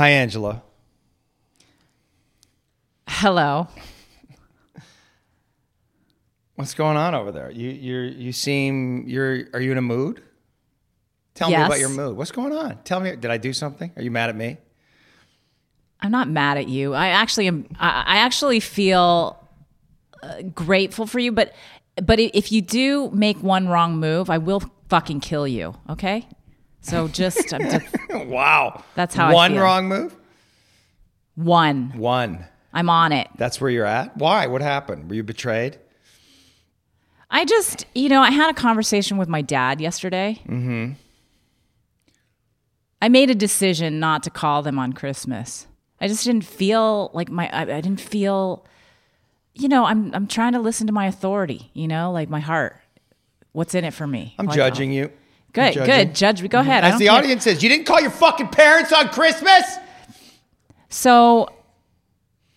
Hi, Angela. Hello. What's going on over there? You you you seem you're are you in a mood? Tell me about your mood. What's going on? Tell me. Did I do something? Are you mad at me? I'm not mad at you. I actually am. I, I actually feel uh, grateful for you, but but if you do make one wrong move, I will fucking kill you. Okay. So just, wow. That's how I One wrong move. one. One. I'm on it. That's where you're at. Why? What happened? Were you betrayed? I just, you know, I had a conversation with my dad yesterday. Mm-hmm. I made a decision not to call them on Christmas. I just didn't feel like my. I, I didn't feel. You know, I'm I'm trying to listen to my authority. You know, like my heart. What's in it for me? I'm Like, judging you. Good, judging. good. Judge. Go mm-hmm. ahead. As the care. audience says, you didn't call your fucking parents on Christmas. So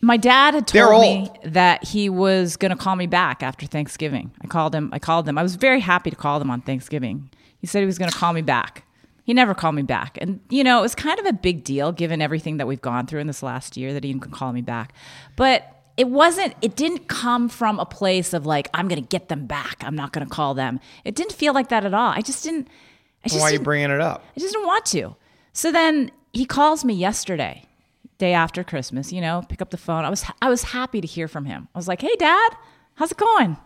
my dad had told me that he was going to call me back after Thanksgiving. I called him. I called them. I was very happy to call them on Thanksgiving. He said he was going to call me back. He never called me back. And you know, it was kind of a big deal given everything that we've gone through in this last year that he could call me back. But it wasn't it didn't come from a place of like I'm going to get them back. I'm not going to call them. It didn't feel like that at all. I just didn't I just Why are you bringing it up? I just didn't want to. So then he calls me yesterday, day after Christmas. You know, pick up the phone. I was I was happy to hear from him. I was like, "Hey, Dad, how's it going?"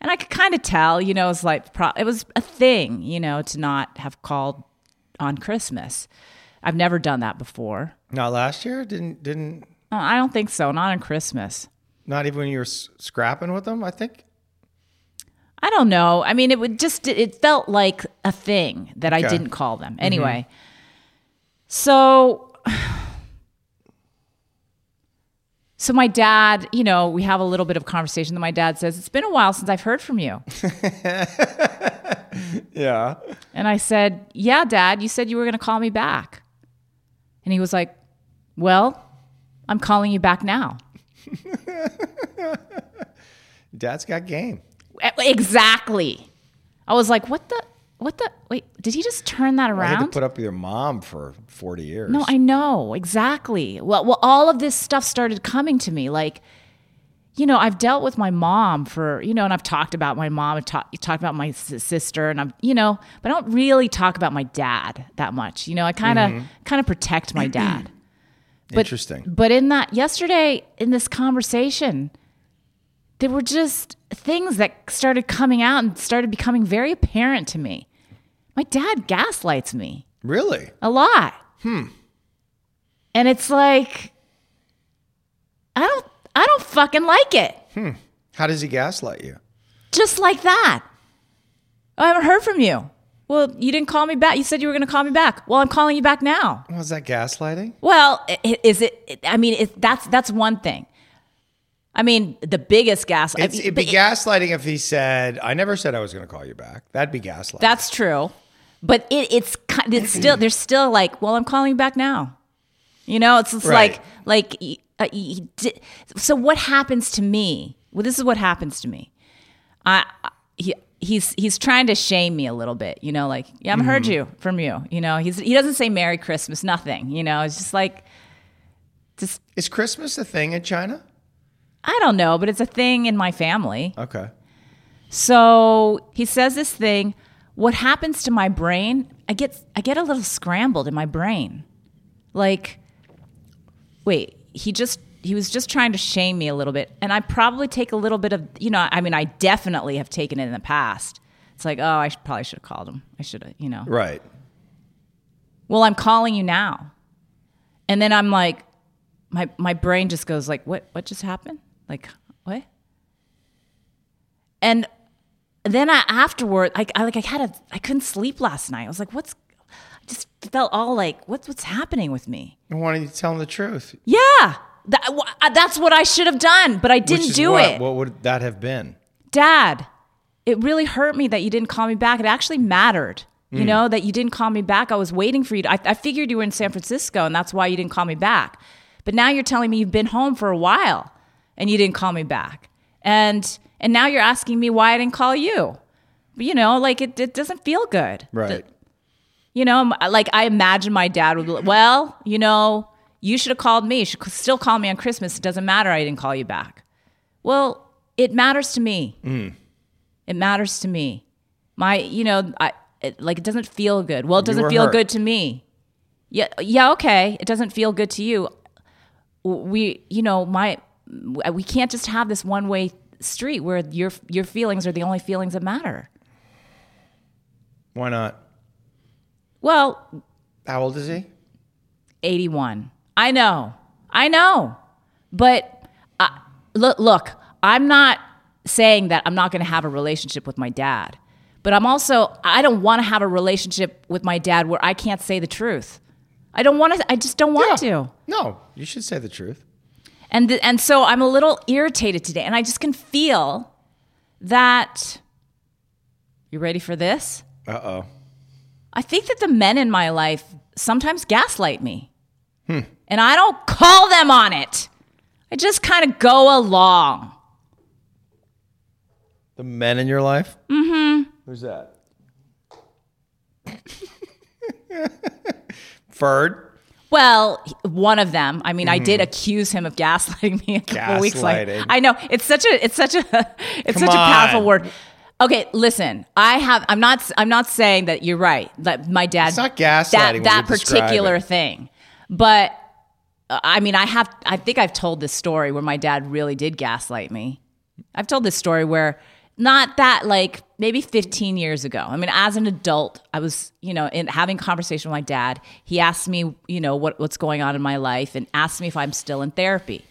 And I could kind of tell, you know, it was like pro- it was a thing, you know, to not have called on Christmas. I've never done that before. Not last year. Didn't didn't. Uh, I don't think so. Not on Christmas. Not even when you were s- scrapping with them. I think. I don't know. I mean, it would just it felt like a thing that I Okay. didn't call them. Anyway. So So my dad, you know, we have a little bit of conversation that my dad says, "It's been a while since I've heard from you." Yeah. And I said, "Yeah, dad, you said you were going to call me back." And he was like, "Well, I'm calling you back now." Dad's got game. Exactly. I was like, "What the what the Wait, did he just turn that around? I had to put up with your mom for 40 years. No, I know exactly. Well, well, all of this stuff started coming to me. Like, you know, I've dealt with my mom for, you know, and I've talked about my mom. I've ta- talked about my sister, and I'm, you know, but I don't really talk about my dad that much. You know, I kind of, mm-hmm. kind of protect my dad. But, Interesting. But in that yesterday, in this conversation, there were just things that started coming out and started becoming very apparent to me. My dad gaslights me Really? a lot. Hmm. And it's like I don't I don't fucking like it. Hmm. How does he gaslight you? Just like that. I haven't heard from you. Well, you didn't call me back. You said you were going to call me back. Well, I'm calling you back now. Was that gaslighting? Well, is it? I mean, it, that's that's one thing. I mean, the biggest gas. I It's, mean, it'd be gaslighting if he said, I never said I was going to call you back. That'd be gaslighting. That's true, but it, it's it's still there's still like, well, I'm calling you back now. You know, it's just Right. like like uh, so. What happens to me? Well, this is what happens to me. I I- he. He's he's trying to shame me a little bit, you know, like yeah, I haven't heard mm-hmm. you from you, you know. He's he doesn't say Merry Christmas, nothing, you know. It's just like, just Is Christmas a thing in China? I don't know, but it's a thing in my family. Okay. So he says this thing. What happens to my brain? I get I get a little scrambled in my brain. Like, wait, he just he was just trying to shame me a little bit, and I probably take a little bit of you know. I mean, I definitely have taken it in the past. It's like, oh, I should, probably should have called him. I should have, you know. Right. Well, I'm calling you now, and then I'm like, my my brain just goes like, what what just happened? Like what? And then I afterward, I, I like I had a I couldn't sleep last night. I was like, what's? I just felt all like, what's what's happening with me? And why don't you tell him the truth? Yeah, that, uh, that's what I should have done, but I didn't do what? it. What would that have been? Dad, it really hurt me that you didn't call me back. It actually mattered, you hmm. know, that you didn't call me back. I was waiting for you. To, I, I figured you were in San Francisco and that's why you didn't call me back. But now you're telling me you've been home for a while and you didn't call me back. And and now you're asking me why I didn't call you. But, you know, like it, it doesn't feel good. Right. You know, like I imagine my dad would be like, well, you know, you should have called me. You should still call me on Christmas. It doesn't matter. I didn't call you back. Well, it matters to me. Mm. It matters to me. My, you know, I it, like it doesn't feel good. Well, it doesn't feel hurt. good to me. Yeah, yeah, okay. It doesn't feel good to you. We, you know, my we can't just have this one way street where your your feelings are the only feelings that matter. Why not? Well, How old is he? 81. I know. I know. But uh, look, look, I'm not saying that I'm not going to have a relationship with my dad. But I'm also I don't want to have a relationship with my dad where I can't say the truth. I don't want to I just don't want Yeah. to. No, you should say the truth. And th- and so I'm a little irritated today and I just can feel that You ready for this? Uh oh. I think that the men in my life sometimes gaslight me. And I don't call them on it. I just kind of go along. The men in your life? Mm-hmm. Who's that? Ferd. Well, one of them. I mean, I did accuse him of gaslighting me a couple weeks Gaslighting. I know it's such a it's such a it's Come such a powerful word. Okay, listen. I have. I'm not. I'm not saying that you're right. That my dad. It's not gaslighting That that particular describing. thing, but uh, I mean, I have. I think I've told this story where my dad really did gaslight me. I've told this story where not that like maybe 15 years ago. I mean, as an adult, I was, you know, in having conversation with my dad. He asked me, you know, what, what's going on in my life and asked me if I'm still in therapy.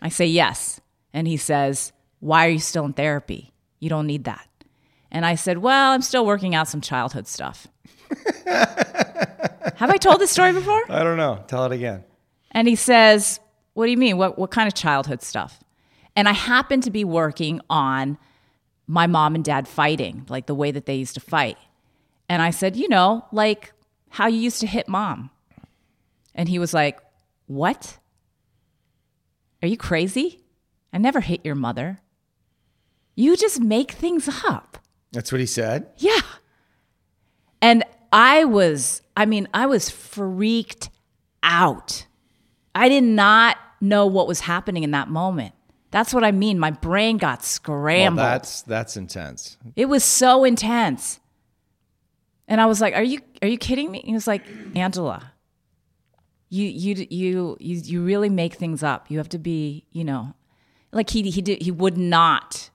I say yes. And he says, Why are you still in therapy? You don't need that. And I said, Well, I'm still working out some childhood stuff. Have I told this story before? I don't know. Tell it again. And he says, What do you mean? What, what kind of childhood stuff? And I happened to be working on my mom and dad fighting, like the way that they used to fight. And I said, You know, like how you used to hit mom. And he was like, What? Are you crazy? I never hit your mother. You just make things up. That's what he said. Yeah. And I was, I mean, I was freaked out. I did not know what was happening in that moment. That's what I mean. My brain got Well, scrambled. that's that's intense. it was so intense. And I was like, "Are you are you kidding me?" He was like, "Angela, you you you you you really make things up. You have to be, you know, like he he did he would not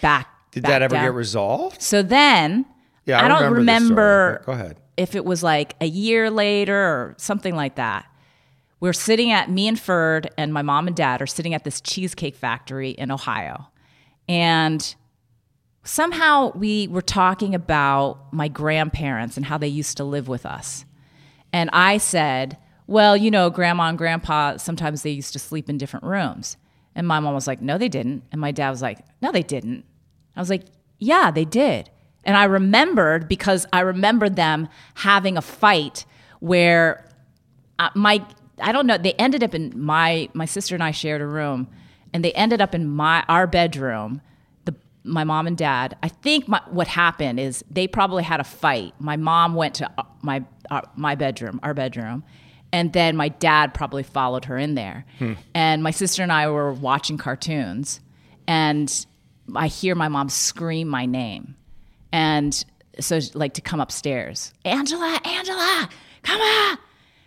back Did back that ever down. get resolved? So then Yeah, I, I don't remember. remember, this story, but Go ahead. if it was like a year later or something like that. We're sitting at me and Ferd and my mom and dad are sitting at this cheesecake factory in Ohio. And somehow we were talking about my grandparents and how they used to live with us. And I said, Well, you know, grandma and grandpa, sometimes they used to sleep in different rooms. And my mom was like, No, they didn't. And my dad was like, No, they didn't. I was like, Yeah, they did. And I remembered because I remembered them having a fight where uh, my I don't know they ended up in my my sister and I shared a room and they ended up in my our bedroom the my mom and dad. I think my, what happened is they probably had a fight. My mom went to uh, my uh, my bedroom our bedroom and then my dad probably followed her in there. And my sister and I were watching cartoons and I hear my mom scream my name and so like to come upstairs angela angela come on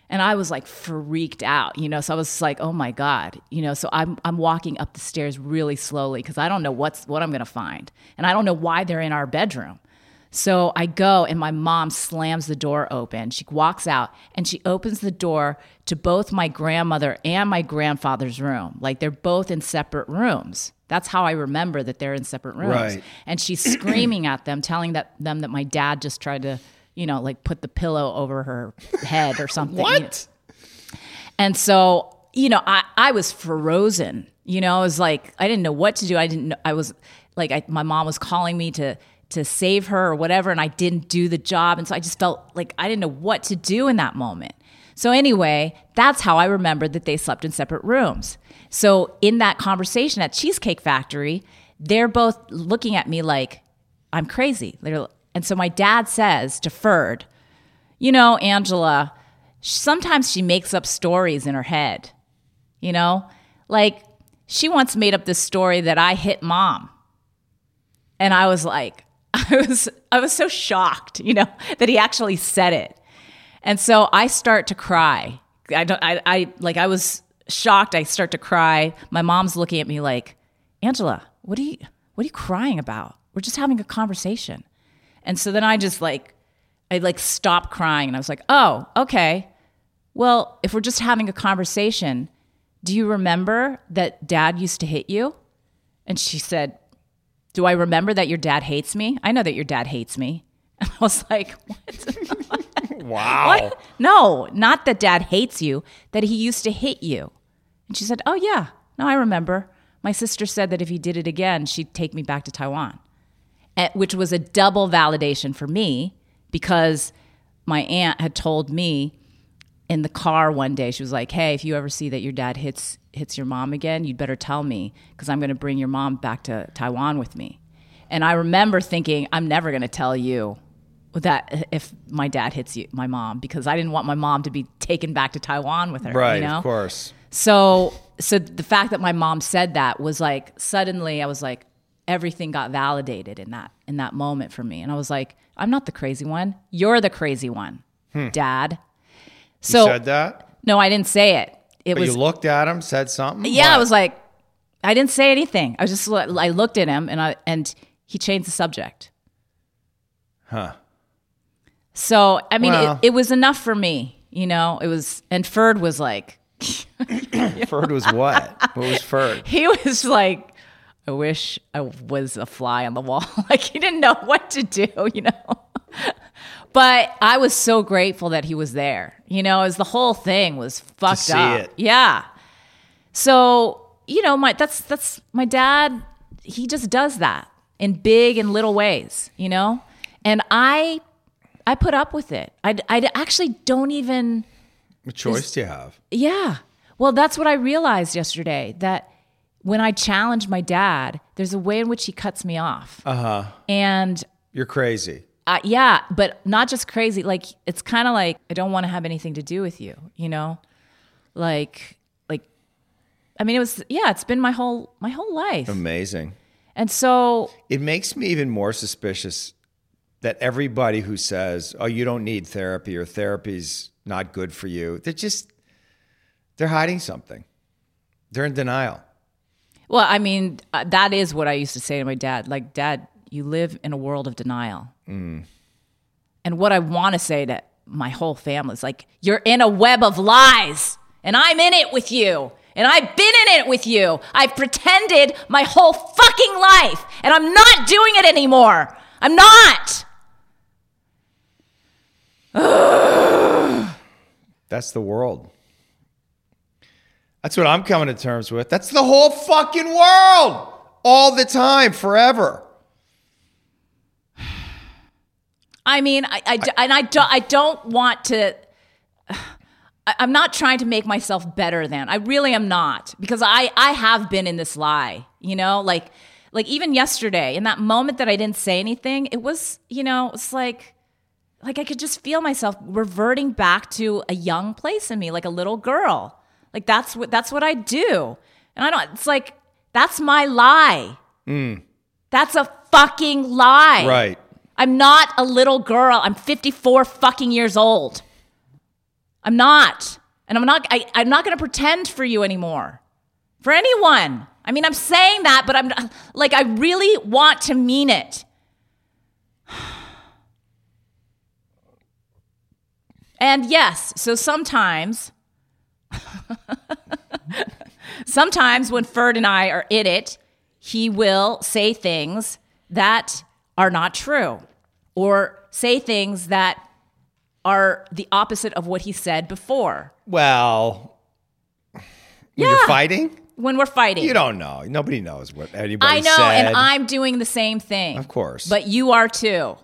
and i was like freaked out you know so i was like oh my god you know so i'm i'm walking up the stairs really slowly because i don't know what's what i'm gonna find and i don't know why they're in our bedroom so I go and my mom slams the door open. She walks out and she opens the door to both my grandmother and my grandfather's room. Like they're both in separate rooms. That's how I remember that they're in separate rooms. Right. And she's screaming at them, telling that, them that my dad just tried to, you know, like put the pillow over her head or something. What? And so, you know, I, I was frozen. You know, I was like, I didn't know what to do. I didn't know. I was like, I, my mom was calling me to to save her or whatever, and I didn't do the job. And so I just felt like I didn't know what to do in that moment. So anyway, that's how I remembered that they slept in separate rooms. So in that conversation at Cheesecake Factory, they're both looking at me like I'm crazy. And so my dad says to Ferd, you know, Angela, sometimes she makes up stories in her head. You know, like she once made up this story that I hit mom. And I was like, I was I was so shocked, you know, that he actually said it. And so I start to cry. I don't I, I like I was shocked. I start to cry. My mom's looking at me like, Angela, what are you what are you crying about? We're just having a conversation. And so then I just like I like stopped crying and I was like, "Oh, okay. Well, if we're just having a conversation, do you remember that dad used to hit you?" And she said, "Do I remember that your dad hates me? I know that your dad hates me." And I was like, "What?" Wow. What? No, not that dad hates you, that he used to hit you. And she said, Oh, yeah. No, I remember. My sister said that if he did it again, she'd take me back to Taiwan, which was a double validation for me because my aunt had told me in the car one day, she was like, Hey, if you ever see that your dad hits, hits your mom again, you'd better tell me because I'm going to bring your mom back to Taiwan with me. And I remember thinking, I'm never going to tell you that if my dad hits you, my mom, because I didn't want my mom to be taken back to Taiwan with her. right, You know? of course. So, so the fact that my mom said that was like suddenly I was like everything got validated in that in that moment for me, and I was like, I'm not the crazy one. You're the crazy one, Dad. So Hmm. said that? no, I didn't say it. It But was you looked at him, said something? yeah. I was like, I didn't say anything. I was just I looked at him and I and he changed the subject. Huh. So I mean, Well- it, it was enough for me, you know. It was, and Ferd was like, Ferd was what? What was Ferd? he was like, I wish I was a fly on the wall. like he didn't know what to do, you know. but I was so grateful that he was there. You know, as the whole thing was fucked up. it. Yeah. So, you know, my that's that's my dad, he just does that in big and little ways, you know? And I I put up with it. I I actually don't even What choice do you have? yeah. Well, that's what I realized yesterday that when I challenge my dad, there's a way in which he cuts me off. Uh huh. And You're crazy. uh, yeah, but not just crazy. Like it's kind of like I don't want to have anything to do with you, you know? Like like I mean it was yeah, it's been my whole my whole life. Amazing. And so It makes me even more suspicious that everybody who says, "Oh, you don't need therapy" or "Therapy's not good for you," they're just they're hiding something. They're in denial. well, I mean uh, that is what I used to say to my dad. Like dad, you live in a world of denial. And what I want to say to my whole family is like, you're in a web of lies, and I'm in it with you. And I've been in it with you. I've pretended my whole fucking life, and I'm not doing it anymore. I'm not. That's the world. That's what I'm coming to terms with. That's the whole fucking world. All the time, forever. I mean, I, I, and I don't, I don't want to. I- I'm not trying to make myself better than. I really am not because I, I have been in this lie. You know, like, like even yesterday, in that moment that I didn't say anything, it was, you know, it's like, like I could just feel myself reverting back to a young place in me, like a little girl. Like that's what that's what I do, and I don't. It's like that's my lie. Hmm. That's a fucking lie. Right. I'm not a little girl. I'm 54 fucking years old. I'm not. And I'm not I, I'm not going to pretend for you anymore. For anyone. I mean, I'm saying that, but I'm like I really want to mean it. And yes, so sometimes sometimes when Ferd and I are in it, he will say things that are not true or say things that are the opposite of what he said before Well, when Yeah. you're fighting, when we're fighting. you don't know. Nobody knows what anybody I know, said. and I'm doing the same thing. Of course. But you are too.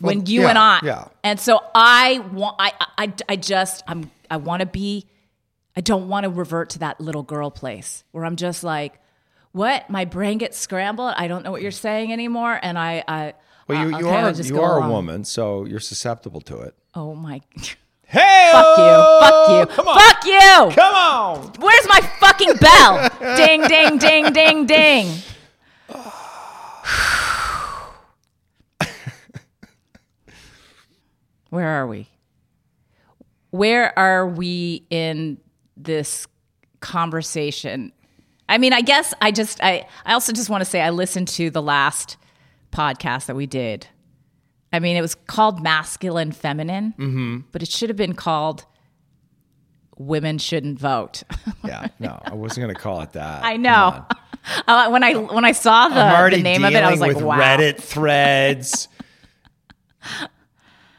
When Well, you yeah, and I. yeah. And so I want I I, I just I'm I want to be I don't want to revert to that little girl place where I'm just like what? My brain gets scrambled. I don't know what you're saying anymore and I I well, you, uh, you okay, are you are along. a woman, so you're susceptible to it. Oh my Hey, Fuck you. Fuck you. Come on. Fuck you. Come on. Where's my fucking bell? ding, ding, ding, ding, ding. Where are we? Where are we in this conversation? I mean, I guess I just I I also just want to say I listened to the last podcast that we did. I mean, it was called masculine feminine, Mm-hmm. but it should have been called women shouldn't vote. Yeah, no, I wasn't gonna call it that. I know. Uh, when I when I saw the, the name of it, I was like, wow. Reddit threads.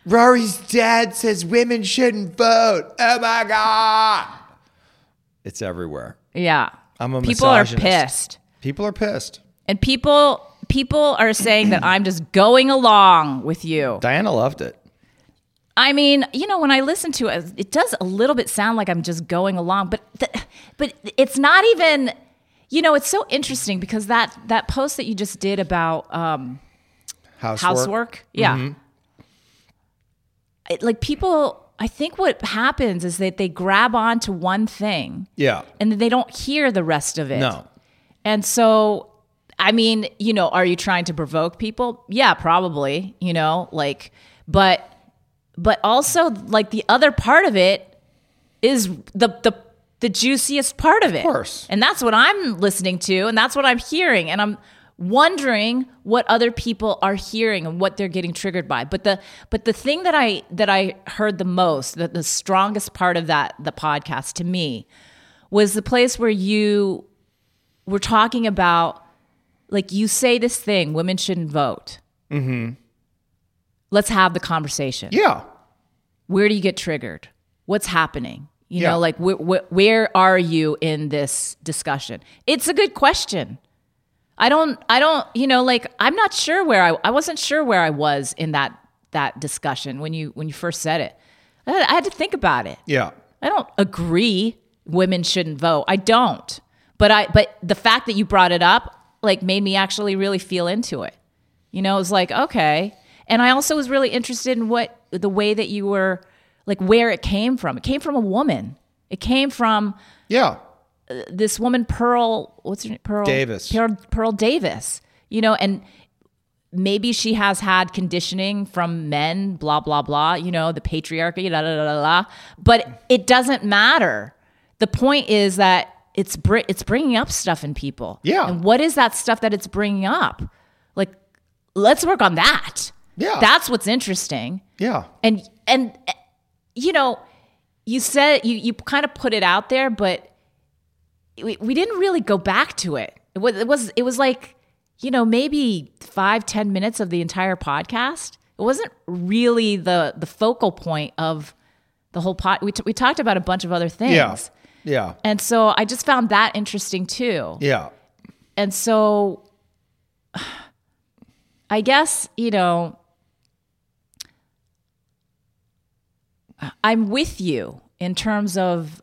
Rory's dad says women shouldn't vote. Oh my god! It's everywhere. Yeah. I'm a people are misogynist. pissed. People are pissed. And people people are saying that I'm just going along with you. Diana loved it. I mean, you know, when I listen to it, it does a little bit sound like I'm just going along, but th- but it's not even. You know, it's so interesting because that that post that you just did about um, Housework. housework, yeah, It- like people. I think what happens is that they grab on to one thing Yeah. and then they don't hear the rest of it. No. And so, I mean, you know, are you trying to provoke people? Yeah, probably, you know, like, but, but also, like, the other part of it is the, the, the juiciest part of it. Of course. And that's what I'm listening to, and that's what I'm hearing. And I'm wondering what other people are hearing and what they're getting triggered by. But the but the thing that I that I heard the most, the, the strongest part of that the podcast to me was the place where you were talking about like you say this thing, women shouldn't vote. Mm-hmm. Let's have the conversation Yeah. where do you get triggered what's happening you Yeah. know like wh- wh- where are you in this discussion it's a good question i don't i don't you know like i'm not sure where i i wasn't sure where i was in that that discussion when you when you first said it i had, I had to think about it Yeah. i don't agree women shouldn't vote i don't but i but the fact that you brought it up like made me actually really feel into it you know, it was like, okay. And I also was really interested in what the way that you were like where it came from. It came from a woman. It came from Yeah. This woman Pearl what's her name? Pearl Davis. Pearl, Pearl Davis. You know, and maybe she has had conditioning from men, blah blah blah, you know, the patriarchy, la la la la. But it doesn't matter. The point is that it's br- it's bringing up stuff in people. Yeah. And what is that stuff that it's bringing up? Like let's work on that. Yeah. That's what's interesting Yeah. and and you know you said you you kind of put it out there but we, we didn't really go back to it it was it was it was like you know maybe five ten minutes of the entire podcast it wasn't really the the focal point of the whole pot we, t- we talked about a bunch of other things Yeah. Yeah. and so i just found that interesting too Yeah. and so I guess, you know, I'm with you in terms of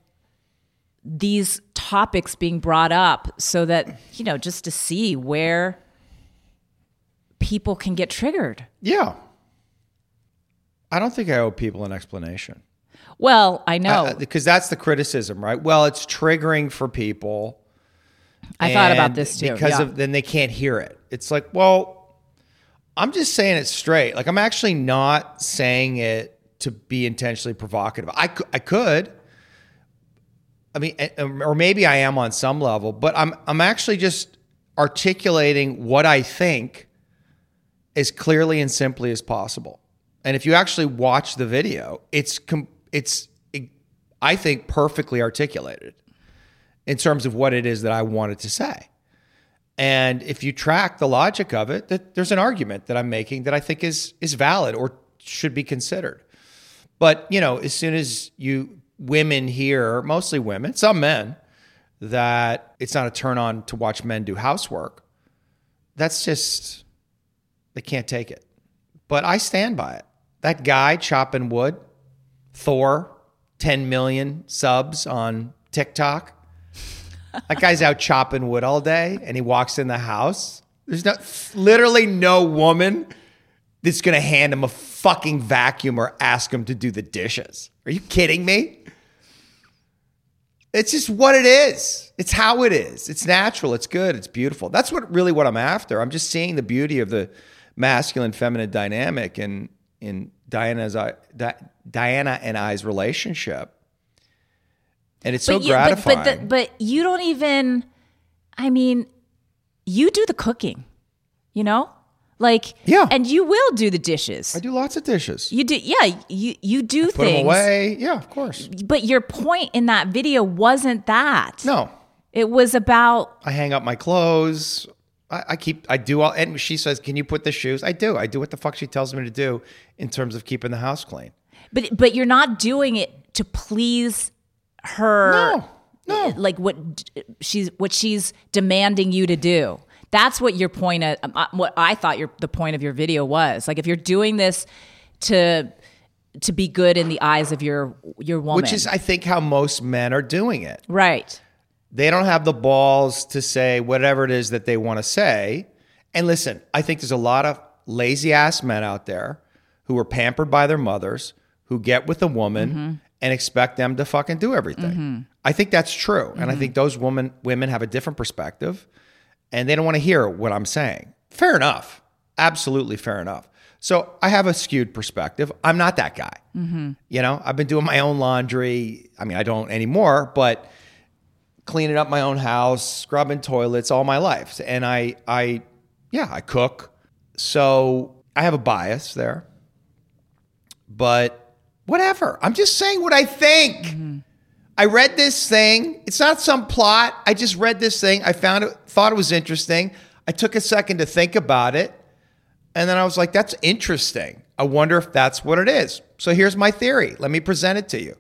these topics being brought up so that, you know, just to see where people can get triggered. Yeah. I don't think I owe people an explanation. Well, I know. Uh, because that's the criticism, right? Well, it's triggering for people. I thought about this too. Because yeah. of then they can't hear it. It's like, well, I'm just saying it straight. Like I'm actually not saying it to be intentionally provocative. I I could. I mean, or maybe I am on some level, but I'm I'm actually just articulating what I think as clearly and simply as possible. And if you actually watch the video, it's it's I think perfectly articulated in terms of what it is that I wanted to say. And if you track the logic of it, that there's an argument that I'm making that I think is is valid or should be considered. But, you know, as soon as you women here, mostly women, some men, that it's not a turn on to watch men do housework, that's just they can't take it. But I stand by it. That guy chopping wood, Thor, 10 million subs on TikTok. That guy's out chopping wood all day and he walks in the house. There's no literally no woman that's going to hand him a fucking vacuum or ask him to do the dishes. Are you kidding me? It's just what it is. It's how it is. It's natural. It's good. It's beautiful. That's what really what I'm after. I'm just seeing the beauty of the masculine feminine dynamic in in Diana's Di, Diana and I's relationship. And it's so you, gratifying. But, but, the, but you don't even. I mean, you do the cooking. You know, like Yeah. and you will do the dishes. I do lots of dishes. You do, yeah. You you do Put things. them away. Yeah, of course. But your point in that video wasn't that. No, It was about I hang up my clothes. I, I keep, I do all, and she says, Can you put the shoes? I do. I do what the fuck she tells me to do in terms of keeping the house clean. but but you're not doing it to please her. No, no. Like what she's what she's demanding you to do. That's what your point of um, uh, what I thought your the point of your video was. Like if you're doing this to to be good in the eyes of your your woman. Which is, I think, how most men are doing it. right. They don't have the balls to say whatever it is that they want to say. And listen, I think there's a lot of lazy ass men out there who are pampered by their mothers, who get with a woman mm-hmm. and expect them to fucking do everything. Mm-hmm. I think that's true. And I mm-hmm. think those women women have a different perspective and they don't want to hear what I'm saying. Fair enough. Absolutely fair enough. So I have a skewed perspective. I'm not that guy. Mm-hmm. You know, I've been doing my own laundry. I mean, I don't anymore, but cleaning up my own house, scrubbing toilets all my life. And I, I, yeah, I cook. So I have a bias there. But whatever. I'm just saying what I think. Mm-hmm. I read this thing. It's not some plot. I just read this thing. I found it, thought it was interesting. I took a second to think about it. And then I was like, that's interesting. I wonder if that's what it is. So here's my theory. Let me present it to you.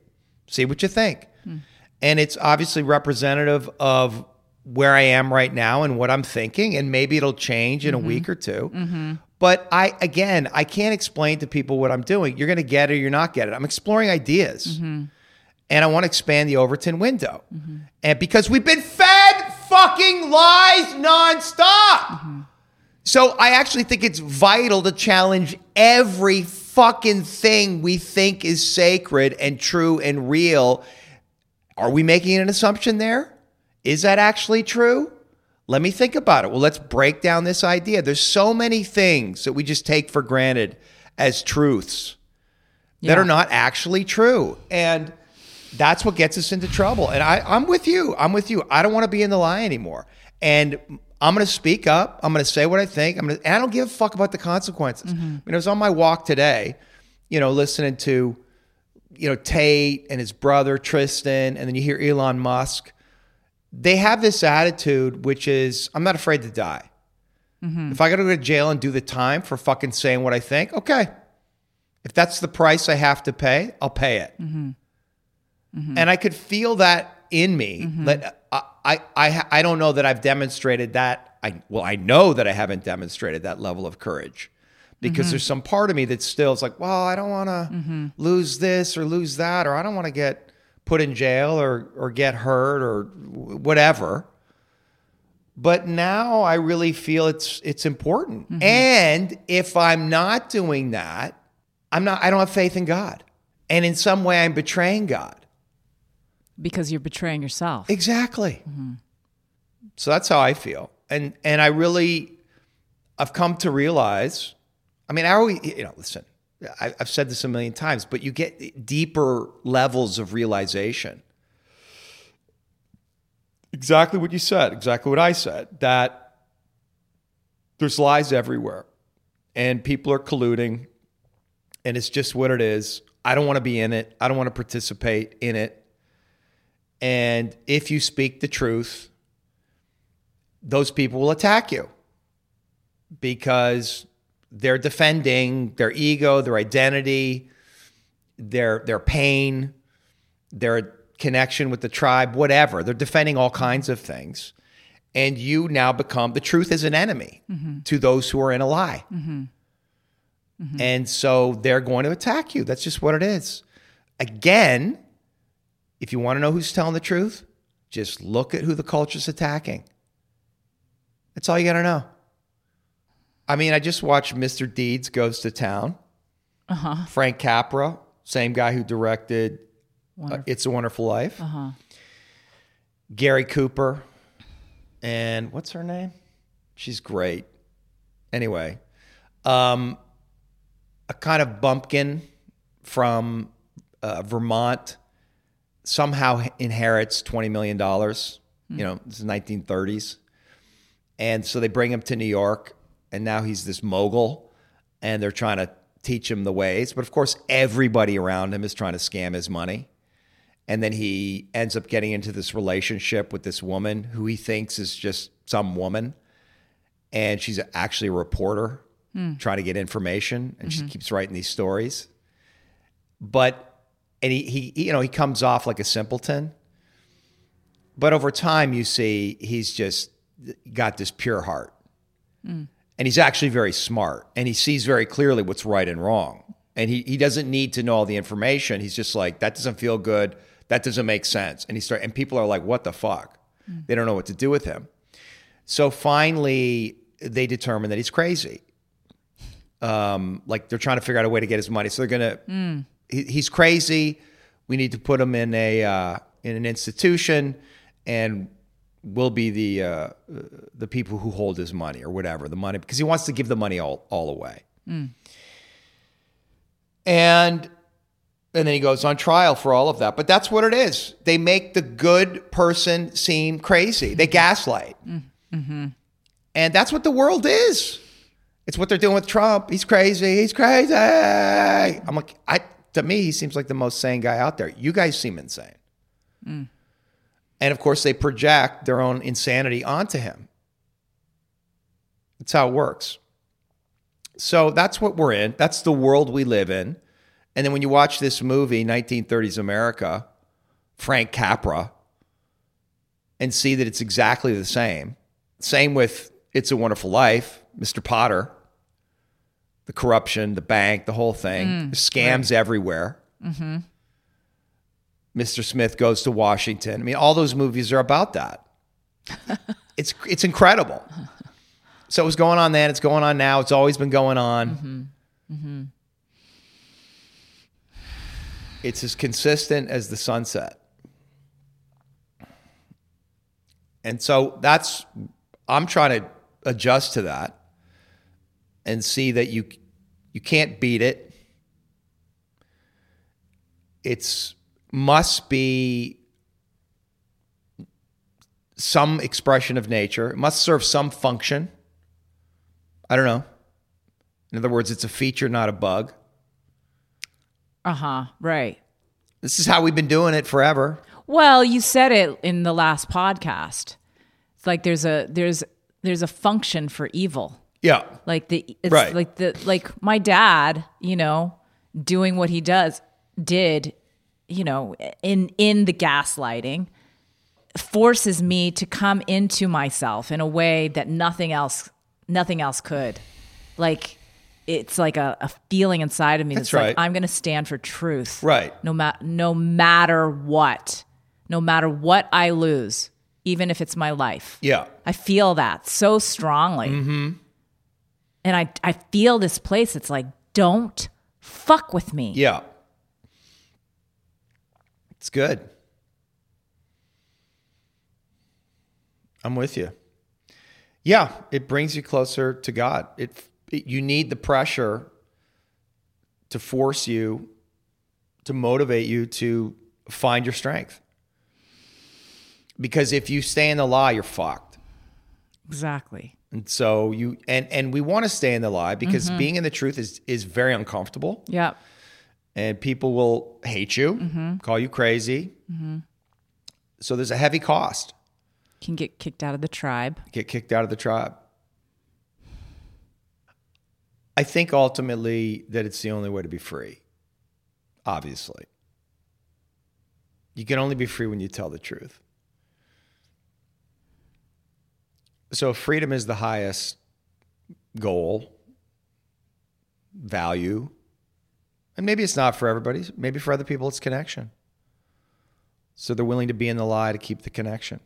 See what you think. Hmm. And it's obviously representative of where I am right now and what I'm thinking. And maybe it'll change in a mm-hmm. week or 2 mm-hmm. But I, again, I can't explain to people what I'm doing. You're going to get it or you're not get it. I'm exploring ideas mm-hmm. And I want to expand the Overton window. Mm-hmm. And because we've been fed fucking lies nonstop. Mm-hmm. So I actually think it's vital to challenge every fucking thing we think is sacred and true and real. Are we making an assumption there? Is that actually true? Let me think about it. Well, let's break down this idea. There's so many things that we just take for granted as truths that are not actually true. And that's what gets us into trouble. And I, I'm with you. I'm with you. I don't want to be in the lie anymore. And I'm going to speak up. I'm going to say what I think. I'm going to, and I don't give a fuck about the consequences. Mm-hmm. I mean, I was on my walk today, you know, listening to, you know, Tate and his brother Tristan, and then you hear Elon Musk. They have this attitude, which is, I'm not afraid to die. Mm-hmm. If I got to go to jail and do the time for fucking saying what I think, okay. If that's the price I have to pay, I'll pay it. Mm-hmm. And I could feel that in me. Mm-hmm. That I, I, I, I don't know that I've demonstrated that. I well, I know that I haven't demonstrated that level of courage because mm-hmm. there's some part of me that still is like, well, I don't want to mm-hmm. lose this or lose that, or I don't want to get put in jail or or get hurt or whatever. But now I really feel it's it's important. And if I'm not doing that, I'm not I don't have faith in God. And in some way I'm betraying God. Because you're betraying yourself. Exactly. Mm-hmm. So that's how I feel. And and I really I've come to realize, I mean, I always, you know, listen, I, I've said this a million times, but you get deeper levels of realization. Exactly what you said, exactly what I said, that there's lies everywhere and people are colluding and it's just what it is. I don't want to be in it. I don't want to participate in it. And if you speak the truth, those people will attack you because they're defending their ego, their identity, their their pain, their connection with the tribe, whatever. They're defending all kinds of things. And you now become the truth is an enemy mm-hmm. to those who are in a lie. Mm-hmm. Mm-hmm. And so they're going to attack you. That's just what it is. Again, if you want to know who's telling the truth, just look at who the culture's attacking. That's all you got to know. I mean, I just watched Mr. Deeds Goes to Town. Uh-huh. Frank Capra, same guy who directed uh, It's a Wonderful Life. Uh-huh. Gary Cooper. And what's her name? She's great. Anyway, um, a kind of bumpkin from uh, Vermont somehow inherits $20 million. You hmm. know, this is 1930s. And so they bring him to New York, and now he's this mogul, and they're trying to teach him the ways. But of course, everybody around him is trying to scam his money. And then he ends up getting into this relationship with this woman who he thinks is just some woman. And she's actually a reporter hmm. trying to get information, and she mm-hmm. keeps writing these stories. But, and he, he, you know, he comes off like a simpleton. But over time, you see he's just got this pure heart. And he's actually very smart and he sees very clearly what's right and wrong. And he, he doesn't need to know all the information. He's just like, that doesn't feel good. That doesn't make sense. And he start and people are like, what the fuck? They don't know what to do with him. So finally they determine that he's crazy. Um, like they're trying to figure out a way to get his money. So they're gonna he, he's crazy. We need to put him in a uh, in an institution and we'll be the uh, the people who hold his money or whatever the money because he wants to give the money all all away. And and then he goes on trial for all of that. But that's what it is. They make the good person seem crazy. They gaslight. And that's what the world is. It's what they're doing with Trump. He's crazy. He's crazy. I'm like, I to me, he seems like the most sane guy out there. You guys seem insane. Mm. And of course, they project their own insanity onto him. That's how it works. So that's what we're in. That's the world we live in. And then when you watch this movie, 1930s America, Frank Capra, and see that it's exactly the same. Same with It's a Wonderful Life, Mr. Potter, the corruption, the bank, the whole thing, mm, There's scams everywhere. Mm-hmm. Mr. Smith goes to Washington. I mean, all those movies are about that. it's it's incredible. So it was going on then. It's going on now. It's always been going on. Mm-hmm. Mm-hmm. It's as consistent as the sunset. And so that's I'm trying to adjust to that and see that you you can't beat it. It's must be some expression of nature. It must serve some function. I don't know. In other words, it's a feature, not a bug. Uh huh. Right. This is how we've been doing it forever. Well, you said it in the last podcast. It's like there's a there's there's a function for evil. Yeah. Like the it's Right. like the like my dad, you know, doing what he does did, you know, in in the gaslighting forces me to come into myself in a way that nothing else nothing else could. Like it's like a, a feeling inside of me that's, That's like right. I'm going to stand for truth. Right. No matter no matter what. No matter what I lose, even if it's my life. Yeah. I feel that so strongly. Mm-hmm. And I, I feel this place. It's like, don't fuck with me. Yeah. It's good. I'm with you. Yeah, it brings you closer to God. It, it you need the pressure to force you to motivate you to find your strength. Because if you stay in the lie, you're fucked. Exactly. And so you and and we want to stay in the lie because mm-hmm. being in the truth is is very uncomfortable Yep. and people will hate you, mm-hmm. call you crazy. Mm-hmm. So there's a heavy cost. Can get kicked out of the tribe. Get kicked out of the tribe. I think ultimately that it's the only way to be free. Obviously. You can only be free when you tell the truth. So freedom is the highest goal, value. And maybe it's not for everybody. Maybe for other people it's connection. So they're willing to be in the lie to keep the connection.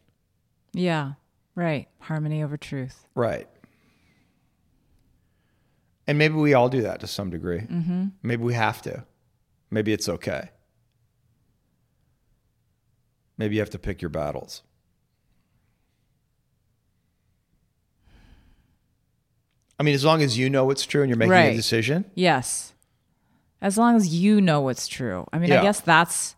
Yeah. Right. Harmony over truth. Right. And maybe we all do that to some degree. Mm-hmm. Maybe we have to. Maybe it's okay. Maybe you have to pick your battles. I mean, as long as you know what's true and you're making a decision, Yes. As long as you know what's true. I mean, Yeah. I guess that's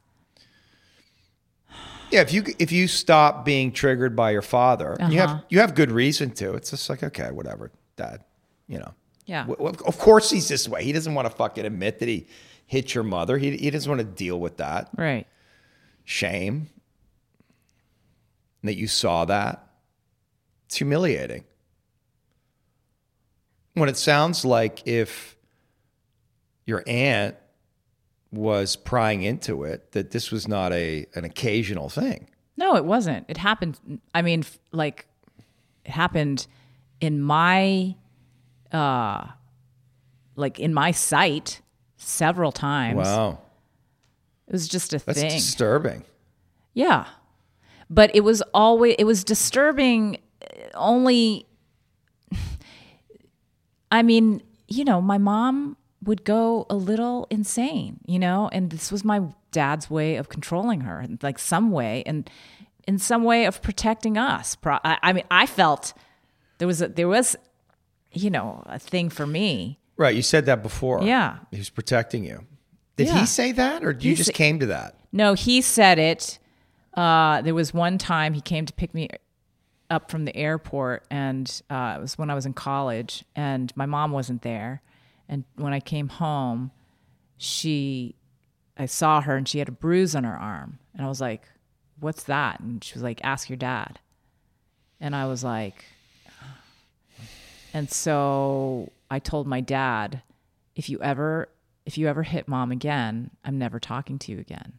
Yeah, if you if you stop being triggered by your father, you Uh-huh. have you have good reason to. It's just like okay, whatever, dad. You know, yeah. W- of course he's this way. He doesn't want to fucking admit that he hit your mother. He he doesn't want to deal with that Right. shame that you saw that. It's humiliating. When it sounds like if your aunt was prying into it, that this was not a an occasional thing. No, it wasn't. It happened. I mean, f- like, it happened in my, uh, like in my sight several times. Wow. It was just a That's thing. disturbing. Yeah. But it was always it was disturbing only I mean, you know, my mom would go a little insane, you know, and this was my dad's way of controlling her, in, like some way and in some way of protecting us. I, mean, I felt there was a, there was you know, a thing for me. Right. You said that before. Yeah. He was protecting you. Did Yeah. he say that or you He just came to that? No, he said it. Uh, there was one time he came to pick me up from the airport, and uh, it was when I was in college, and my mom wasn't there. And when I came home, she, I saw her, and she had a bruise on her arm, and I was like, "What's that?" And she was like, "Ask your dad." And I was like, and so I told my dad, if you ever if you ever hit mom again, I'm never talking to you again.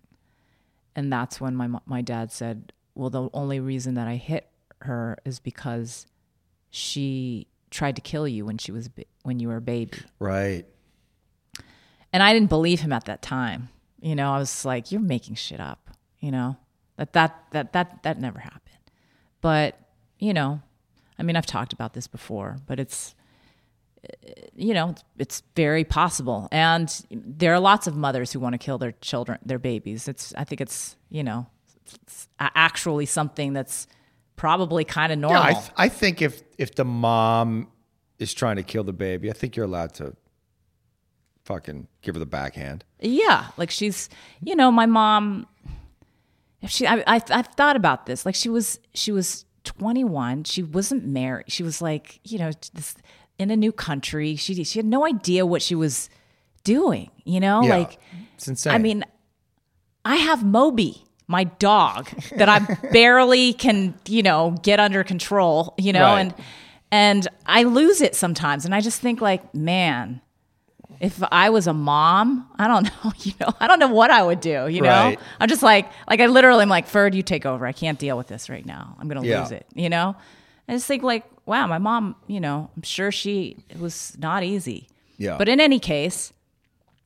And that's when my my dad said, "Well, the only reason that I hit her is because she tried to kill you when she was when you were a baby." Right. And I didn't believe him at that time. You know, I was like, "You're making shit up." You know, that that that that that never happened. But you know, I mean, I've talked about this before, but it's you know, it's, very possible. And there are lots of mothers who want to kill their children, their babies. It's I think it's you know, it's actually something that's probably kind of normal. Yeah, I, th- I think if if the mom is trying to kill the baby, I think you're allowed to fucking give her the backhand. Yeah, like she's, you know, my mom. If she, I, I, I've thought about this. Like she was, she was 21. She wasn't married. She was like, you know, this in a new country. She, she had no idea what she was doing. You know, Yeah, like, it's insane. I mean, I have Moby, my dog, that I barely can, you know, get under control. You know, Right. and and I lose it sometimes, and I just think like, man, if I was a mom, I don't know, you know, I don't know what I would do, you know? Right. I'm just like, like I literally am like, Ferd, you take over. I can't deal with this right now. I'm going to Yeah. lose it, you know? I just think like, wow, my mom, you know, I'm sure she, it was not easy. Yeah. But in any case,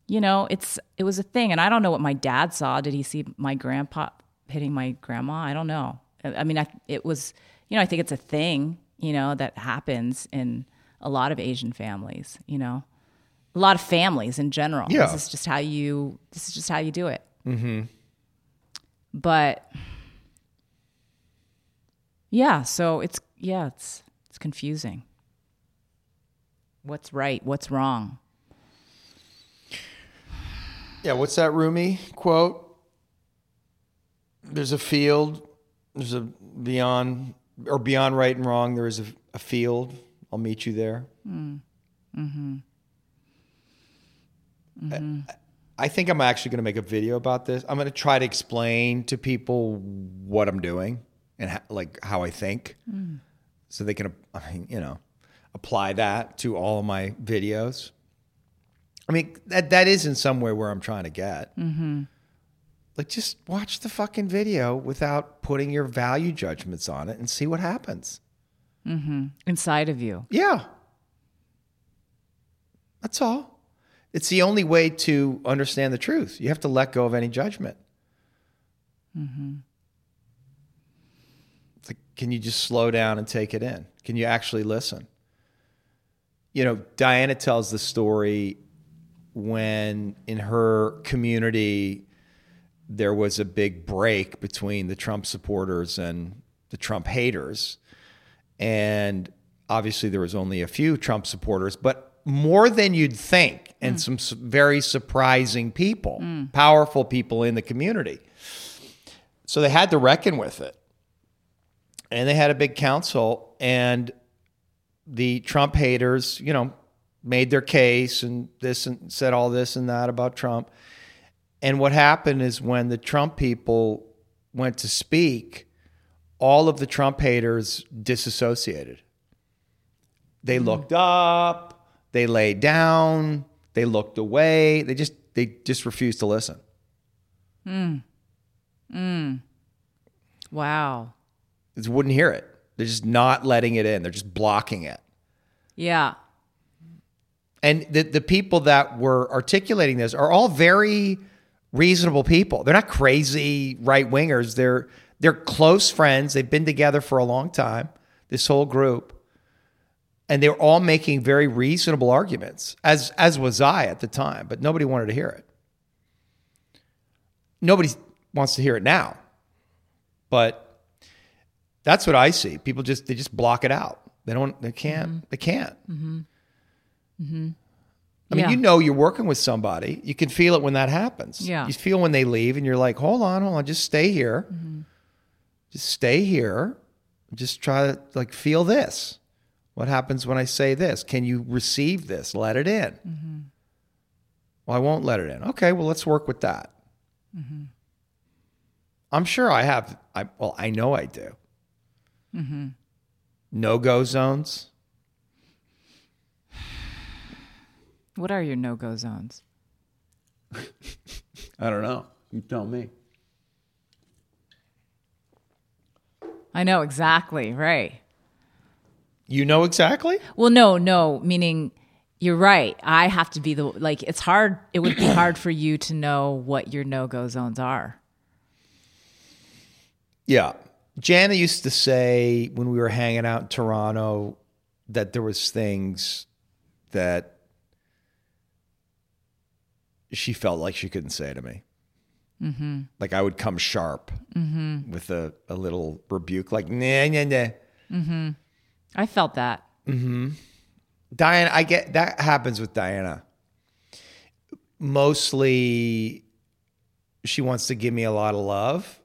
you know, it's, it was a thing. And I don't know what my dad saw. Did he see my grandpa hitting my grandma? I don't know. I I mean, I, it was, you know, I think it's a thing, you know, that happens in a lot of Asian families, you know? a lot of families in general. Yeah. This is just how you this is just how you do it. Mm-hmm. But yeah, so it's yeah, it's it's confusing. What's right? What's wrong? Yeah, what's that Rumi quote? There's a field, there's a beyond or beyond right and wrong, there is a, a field. I'll meet you there. Mm, mm-hmm. Mm-hmm. I, I think I'm actually going to make a video about this. I'm going to try to explain to people what I'm doing and like how I think, mm. so they can, I mean, you know, apply that to all of my videos. I mean, that that is in some way where I'm trying to get. Mm-hmm. Like, just watch the fucking video without putting your value judgments on it and see what happens. Inside of you. Yeah. That's all. It's the only way to understand the truth. You have to let go of any judgment. It's like, can you just slow down and take it in? Can you actually listen? you know, Diana tells the story when in her community there was a big break between the Trump supporters and the Trump haters. And obviously there was only a few Trump supporters, but more than you'd think and mm. some very surprising people, mm. powerful people in the community. So they had to reckon with it. And they had a big council and the Trump haters, you know, made their case and this and said all this and that about Trump. And what happened is when the Trump people went to speak, all of the Trump haters disassociated. They hmm. looked up, they laid down, they looked away. They just they just refused to listen. Hmm. Hmm. Wow. They wouldn't hear it. They're just not letting it in. They're just blocking it. Yeah. And the, the people that were articulating this are all very reasonable people. They're not crazy right wingers. They're they're close friends. They've been together for a long time. This whole group, and they were all making very reasonable arguments, as as was I at the time. But nobody wanted to hear it. Nobody wants to hear it now. But that's what I see. People just they just block it out. They don't. They can't. Mm-hmm. They can't. Mm-hmm. I mean, Yeah. you know, you're working with somebody. You can feel it when that happens. Yeah. You feel when they leave, and you're like, hold on, hold on, just stay here. Just stay here. Just try to like feel this. What happens when I say this? Can you receive this? Let it in. Well, I won't let it in. Okay, well, let's work with that. I'm sure I have. I well, I know I do. No go zones. What are your no go zones? I don't know. You tell me. I know exactly. Right. You know exactly. Well, no, no, meaning you're right. I have to be the, like, it's hard. It would be hard for you to know what your no go zones are. Yeah. Jana used to say when we were hanging out in Toronto that there was things that she felt like she couldn't say to me. Mm-hmm. Like I would come sharp mm-hmm. with a, a little rebuke, like nah nah nah. Mm-hmm. I felt that. Mm-hmm. Diana, I get that happens with Diana. Mostly, she wants to give me a lot of love,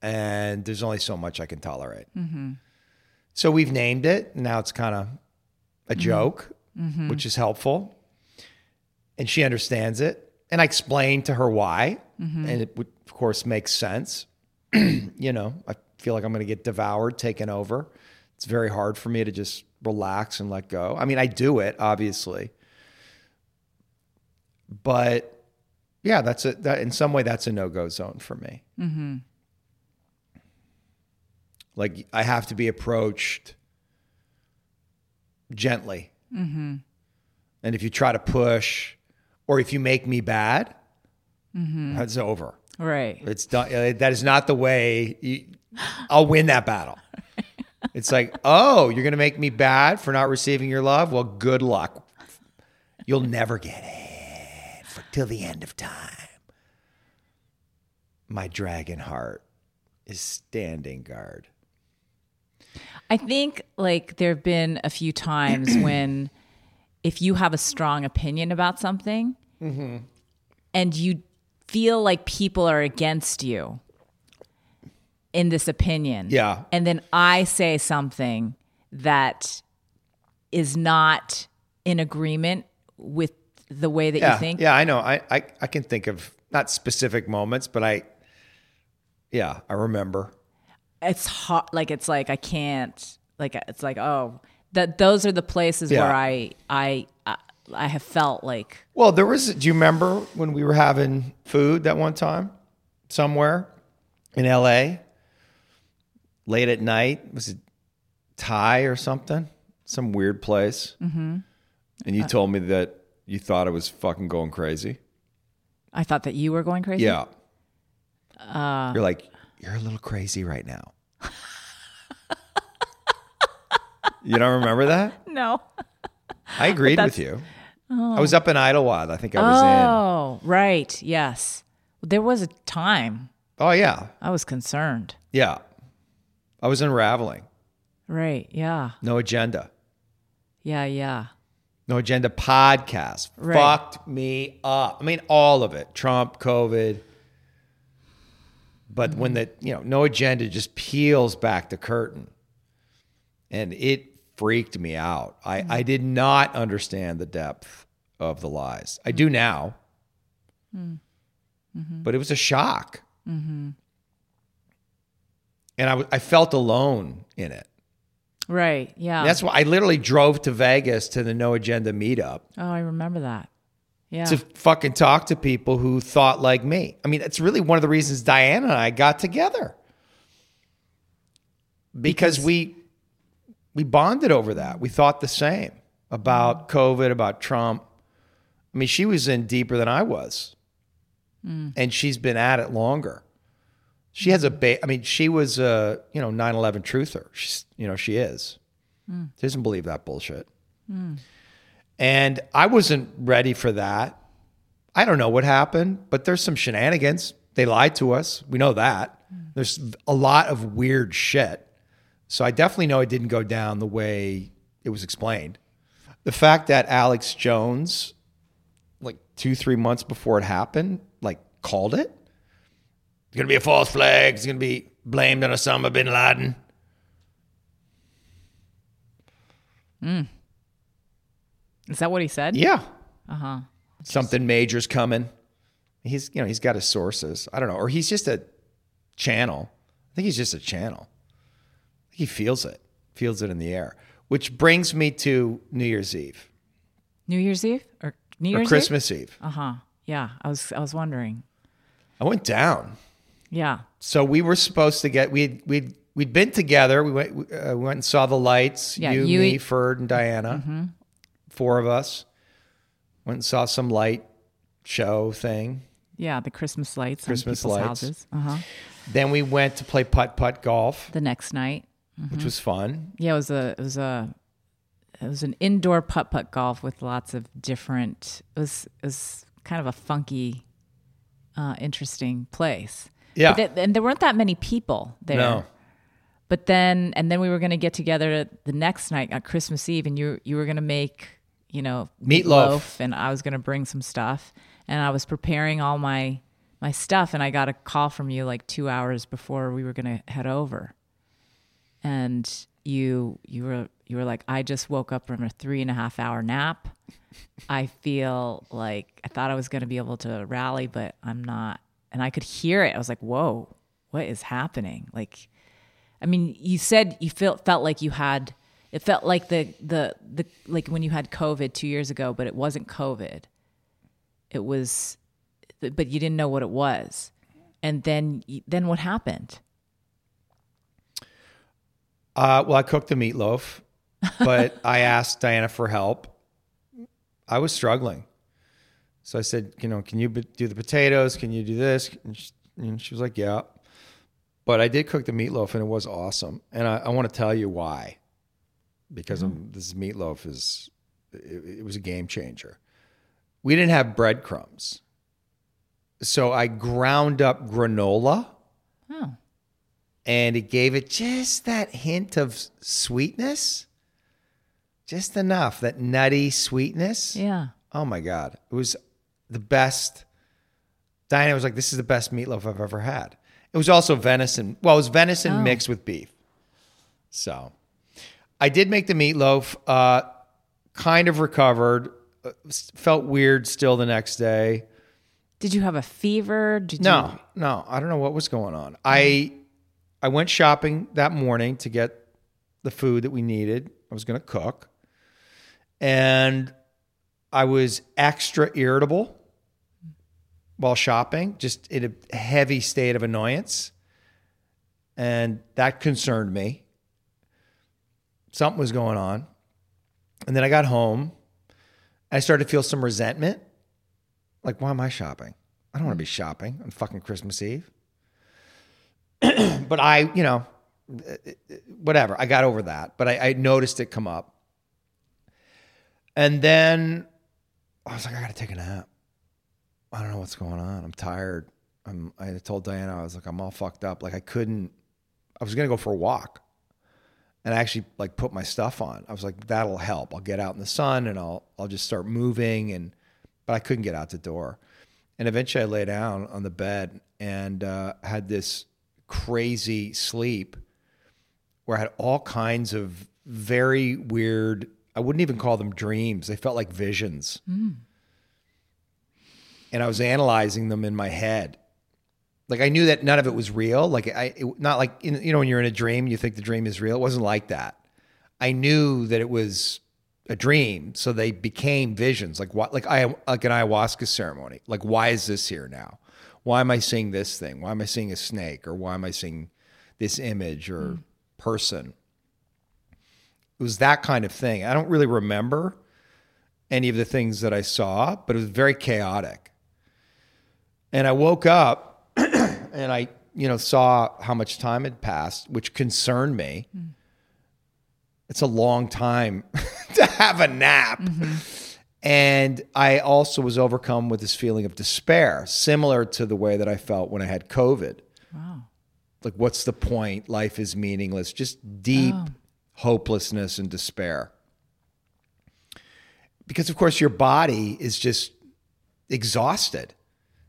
and there's only so much I can tolerate. So we've named it. And now it's kind of a joke, which is helpful, and she understands it. And I explained to her why, mm-hmm. and it would, of course, make sense. you know, I feel like I'm going to get devoured, taken over. It's very hard for me to just relax and let go. I mean, I do it, obviously. But yeah, that's a that in some way that's a no-go zone for me. Mm-hmm. Like I have to be approached gently. Mm-hmm. And if you try to push or if you make me bad, that's over. Right. It's done. uh, That is not the way. You, I'll win that battle. It's like, oh, you're going to make me bad for not receiving your love. Well, good luck. You'll never get it for, till the end of time. My dragon heart is standing guard. I think like there have been a few times when if you have a strong opinion about something mm-hmm. and you feel like people are against you in this opinion. Yeah. And then I say something that is not in agreement with the way that Yeah, you think. yeah, I know. I, I I can think of not specific moments, but I, yeah, I remember. It's hot like it's like I can't like it's like oh that those are the places Yeah. where I I I, have felt like Well, there was. Do you remember when we were having food that one time somewhere in L.A. late at night? Was it Thai or something? Some weird place. Mm-hmm. And you told me that you thought I was fucking going crazy. I thought that you were going crazy. Yeah. you're like you're a little crazy right now. you don't remember that? No. I agreed with you. Oh. I was up in Idlewild. I think I was in. Oh, right. Yes. There was a time Oh yeah, I was concerned. yeah. I was unraveling. Right. Yeah. No agenda. Yeah. Yeah. No agenda podcast Right. fucked me up. I mean, all of it. Trump, COVID. But when mm-hmm. the you know no agenda just peels back the curtain, and it freaked me out. I I mm. did not understand the depth of the lies. I mm. do now, mm. mm-hmm. but it was a shock, mm-hmm. and I I felt alone in it. Right. Yeah. That's why I literally drove to Vegas to the No Agenda meetup. oh, I remember that. Yeah. to fucking talk to people who thought like me. I mean, that's really one of the reasons Diana and I got together. Because, we we bonded over that. We thought the same about mm. COVID, about Trump. I mean, she was in deeper than I was. Mm. And she's been at it longer. She has a mm. ba- I mean, she was a, you know, 9/11 truther. She's, you know, she is. She doesn't believe that bullshit. And I wasn't ready for that. I don't know what happened, but there's some shenanigans. They lied to us. We know that. There's a lot of weird shit. So I definitely know it didn't go down the way it was explained. The fact that Alex Jones, like two, three months before it happened, like called it. It's going to be a false flag. It's going to be blamed on Osama bin Laden. Is that what he said? Yeah. Uh huh. something major's coming. He's you know he's got his sources. I don't know, or he's just a channel. I think he's just a channel. He feels it, feels it in the air. Which brings me to New Year's Eve New Year's Eve or New or Year's Christmas Eve. Uh huh. Yeah. I was. I was wondering. I went down. Yeah. So we were supposed to get we we we'd been together. We went uh, we went and saw the lights. Yeah, you, you- me, Ferd, and Diana. Four of us went and saw some light show thing. Yeah. The Christmas lights. Christmas on lights. houses. Uh huh. Then we went to play putt putt golf, The next night. Which was fun. Yeah. It was a. It was a. It was an indoor putt putt golf with lots of different. It was. It was kind of a funky, uh, interesting place. Yeah. But th- and there weren't that many people there. No. But then, and then we were going to get together the next night on Christmas Eve, and you you were going to make, you know, Meatloaf. and I was going to bring some stuff, and I was preparing all my my stuff, and I got a call from you like two hours before we were going to head over, and you you were you were like, I just woke up from a three and a half hour nap. I feel like I thought I was going to be able to rally, but I'm not, and I could hear it. I was like, whoa, what is happening? Like. I mean, you said you felt felt like you had it felt like the the the like when you had COVID two years ago, but it wasn't COVID. It was, but you didn't know what it was, and then then what happened? Uh, well, I cooked the meatloaf, but I asked Diana for help. I was struggling. So I said, you know, can you do the potatoes? Can you do this? And she, and she was like, yeah. But I did cook the meatloaf and it was awesome. And I, I want to tell you why. Because of this meatloaf is, it, it was a game changer. We didn't have breadcrumbs. So I ground up granola Oh, and it gave it just that hint of sweetness, just enough that nutty sweetness. yeah. Oh my god, it was the best. Diana was like, "This is the best meatloaf I've ever had." It was also venison. Well, it was venison Oh. mixed with beef. So, I did make the meatloaf. Uh, kind of recovered. Uh, felt weird still the next day. Did you have a fever? Did No, no, I don't know what was going on. I I went shopping that morning to get the food that we needed. I was going to cook. And I was extra irritable while shopping, just in a heavy state of annoyance. And that concerned me. Something was going on. And then I got home. I started to feel some resentment. Like, why am I shopping? I don't want to be shopping on fucking Christmas Eve. but I, you know, whatever. I got over that. But I, I noticed it come up. And then I was like, I gotta take a nap. I don't know what's going on. I'm tired. I'm, I told Diana, I was like, I'm all fucked up. Like I couldn't, I was gonna go for a walk and I actually like put my stuff on. I was like, that'll help. I'll get out in the sun and I'll, I'll just start moving. And, but I couldn't get out the door. And eventually I lay down on the bed and uh, had this crazy sleep where I had all kinds of very weird, I wouldn't even call them dreams. They felt like visions. And I was analyzing them in my head. Like I knew that none of it was real. Like I, it, not like, in, you know, when you're in a dream, you think the dream is real. It wasn't like that. I knew that it was a dream. So they became visions. Like what, like I, like an ayahuasca ceremony. Like, why is this here now? Why am I seeing this thing? Why am I seeing a snake? Or why am I seeing this image or mm. person? It was that kind of thing. I don't really remember any of the things that I saw, but it was very chaotic. And I woke up and I, you know, saw how much time had passed, which concerned me. Mm. It's a long time to have a nap. Mm-hmm. And I also was overcome with this feeling of despair, similar to the way that I felt when I had COVID. Wow. Like, what's the point? Life is meaningless. Just deep hopelessness and despair. Because, of course, your body is just exhausted.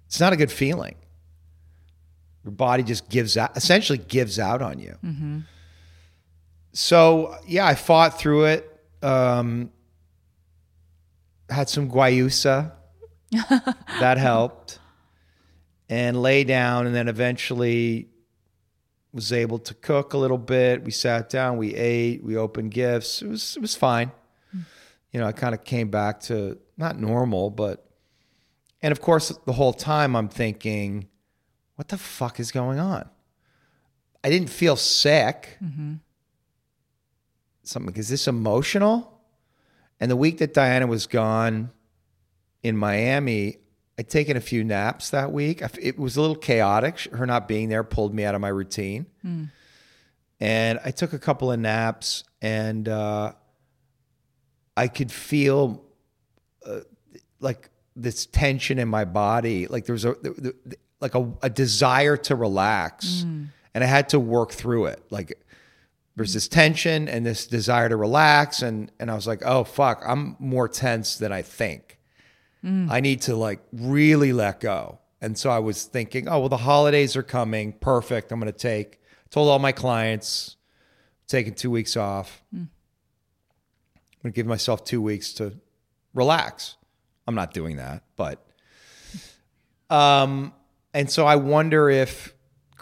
It's not a good feeling. Your body just gives out, essentially gives out on you. So, yeah, I fought through it. Um, had some guayusa. that helped. And lay down, and then eventually was able to cook a little bit. We sat down, we ate, we opened gifts. It was it was fine. Hmm. You know, I kind of came back to not normal, but and of course the whole time I'm thinking, what the fuck is going on? I didn't feel sick. Mm-hmm. Something is this emotional? And the week that Diana was gone in Miami, I'd taken a few naps that week. It was a little chaotic. Her not being there pulled me out of my routine. And I took a couple of naps and uh, I could feel uh, like this tension in my body. Like there was a, like a, a desire to relax. And I had to work through it. Like there's this tension and this desire to relax and and I was like, "Oh fuck, I'm more tense than I think. I need to like really let go." And so I was thinking, "Oh, well the holidays are coming. Perfect. I'm going to take told all my clients taking 2 weeks off. I'm going to give myself 2 weeks to relax. I'm not doing that, but um and so I wonder if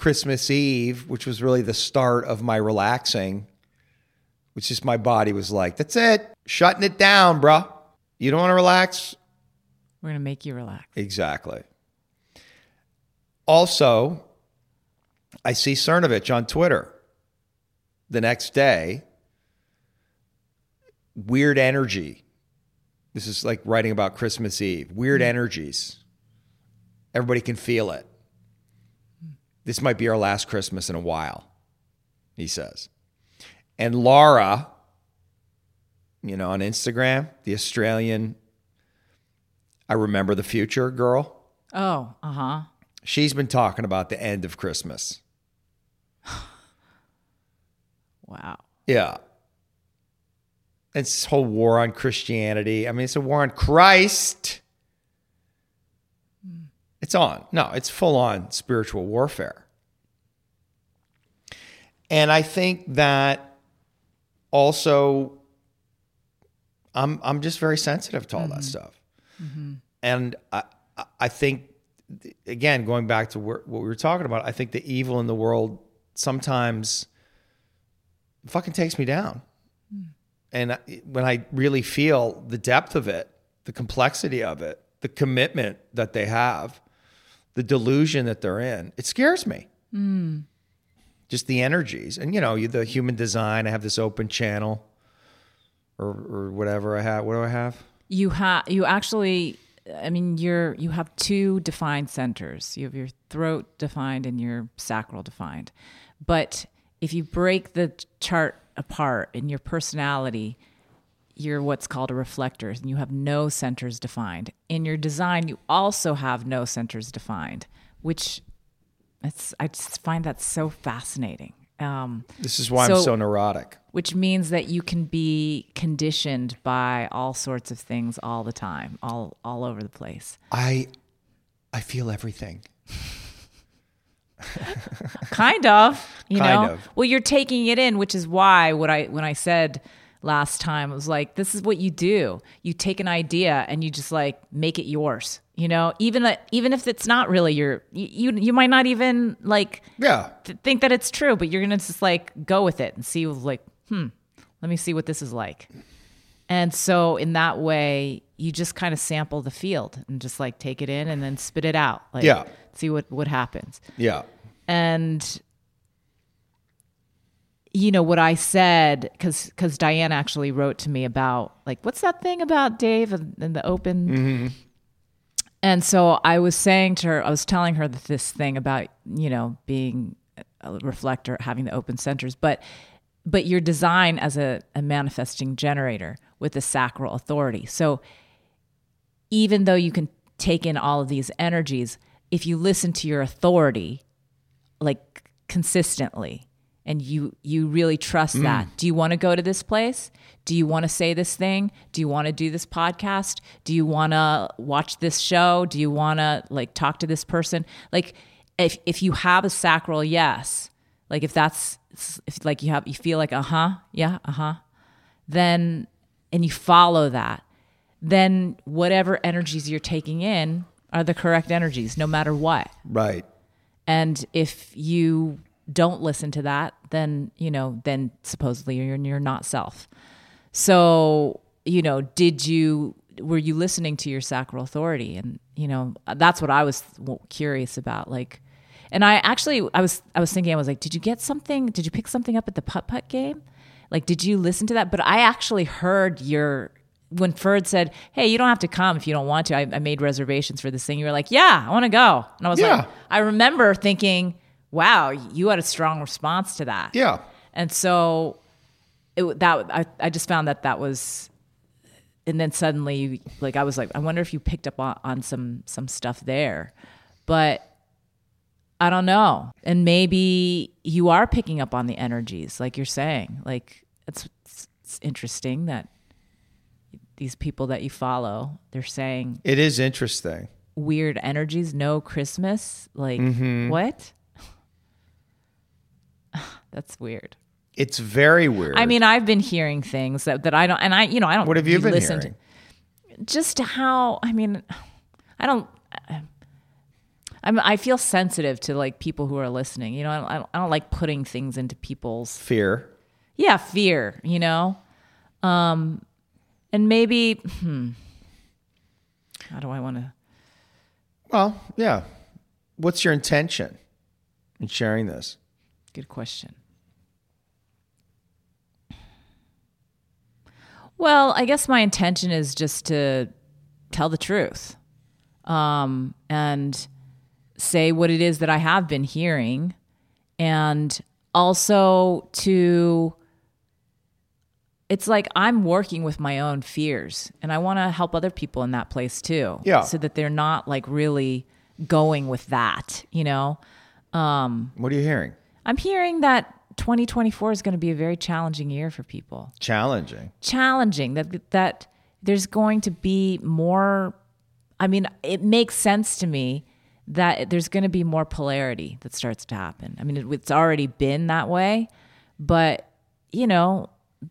Christmas Eve, which was really the start of my relaxing, which just my body was like, that's it, shutting it down, bruh. You don't want to relax? We're going to make you relax. Exactly. Also, I see Cernovich on Twitter the next day. Weird energy. This is like writing about Christmas Eve. Weird hmm. energies. Everybody can feel it. This might be our last Christmas in a while, he says. And Laura, you know, on Instagram, the Australian, I remember the future girl. Oh, uh huh. She's been talking about the end of Christmas. Wow. Yeah. It's this whole war on Christianity. I mean, it's a war on Christ. It's on. No, it's full on spiritual warfare. And I think that also I'm I'm just very sensitive to all that mm-hmm. stuff. Mm-hmm. And I I- I think again going back to what we were talking about, I think the evil in the world sometimes fucking takes me down. Hmm. And when I really feel the depth of it, the complexity of it, the commitment that they have, the delusion that they're in, it scares me. Just the energies. And, you know, the human design, I have this open channel or, or whatever I have. What do I have? You have you actually I mean you're you have two defined centers. You have your throat defined and your sacral defined. But if you break the chart apart in your personality, you're what's called a reflector and you have no centers defined. In your design, you also have no centers defined, which it's, I just find that so fascinating. Um, This is why I'm So- so neurotic. which means that you can be conditioned by all sorts of things all the time, all all over the place. I I feel everything. kind of you Kind know of. well you're taking it in which is why what i when i said last time it was like this is what you do you take an idea and you just like make it yours you know even that even if it's not really your you you, might not even like Yeah. th- think that it's true but you're gonna just like go with it and see like hmm let me see what this is like and so in that way you just kind of sample the field and just like take it in and then spit it out like Yeah. see what what happens Yeah. and you know what I said because because Diane actually wrote to me about like what's that thing about Dave and, and the open. Mm-hmm. And so I was saying to her, I was telling her that this thing about you know being a reflector, having the open centers, but but your design as a, a manifesting generator with the sacral authority. So even though you can take in all of these energies, if you listen to your authority, like consistently and you you really trust that. Do you want to go to this place? Do you want to say this thing? Do you want to do this podcast? Do you want to watch this show? Do you want to like talk to this person? Like if if you have a sacral yes like if that's if like you have you feel like uh-huh yeah uh-huh then and you follow that then whatever energies you're taking in are the correct energies no matter what. Right. and if you don't listen to that, then, you know, then supposedly you're, you're not self. So, you know, did you, were you listening to your sacral authority? And, you know, that's what I was curious about. Like, and I actually, I was, I was thinking, I was like, did you get something? Did you pick something up at the putt putt game? Like, did you listen to that? But I actually heard your, when Ferd said, "Hey, you don't have to come if you don't want to," I, I made reservations for this thing. You were like, "Yeah, I want to go," and I was Yeah. like, I remember thinking, "Wow, you had a strong response to that." Yeah. And so, it that I I just found that that was, and then suddenly, like I was like, I wonder if you picked up on, on some some stuff there, but I don't know. And maybe you are picking up on the energies, like you're saying. Like it's, it's, it's interesting that these people that you follow, they're saying It is interesting. weird energies, no Christmas. Like mm-hmm. what? That's weird. It's very weird. I mean, I've been hearing things that, that I don't, and I, you know, I don't. what have you been listen hearing? To, just how I mean, I don't. I'm, I feel sensitive to like people who are listening. You know, I don't, I don't like putting things into people's Fear. yeah fear. You know, um, and maybe hmm, how do I want to? Well, yeah. What's your intention in sharing this? Good question. Well, I guess my intention is just to tell the truth um, and say what it is that I have been hearing, and also to. It's like I'm working with my own fears, and I want to help other people in that place too. Yeah. So that they're not like really going with that, you know? What are you hearing? I'm hearing that 2024 is going to be a very challenging year for people. Challenging. Challenging that that there's going to be more I mean, it makes sense to me that there's going to be more polarity that starts to happen. I mean, it, it's already been that way, but you know,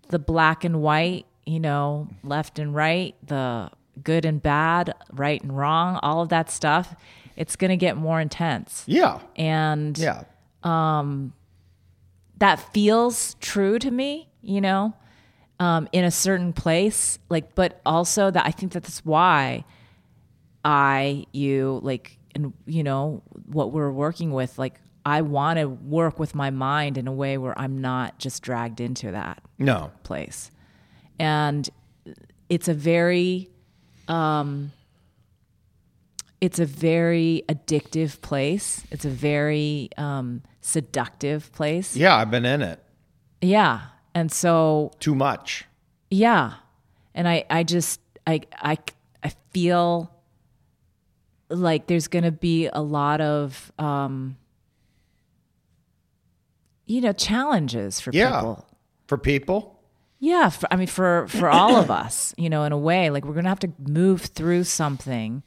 the black and white, you know, left and right, the good and bad, right and wrong, all of that stuff, it's going to get more intense. Yeah. And Yeah. Um, that feels true to me, you know, um, in a certain place. Like, but also that I think that that's why I, you, like, and you know, what we're working with, like, I want to work with my mind in a way where I'm not just dragged into that No. place. And it's a very, um, it's a very addictive place. It's a very um, seductive place. Yeah, I've been in it Yeah. And so, too much. yeah. and I I just I I I feel like there's going to be a lot of um you know challenges for Yeah. people. For people, Yeah, for, I mean for for all of us, you know, in a way, like we're going to have to move through something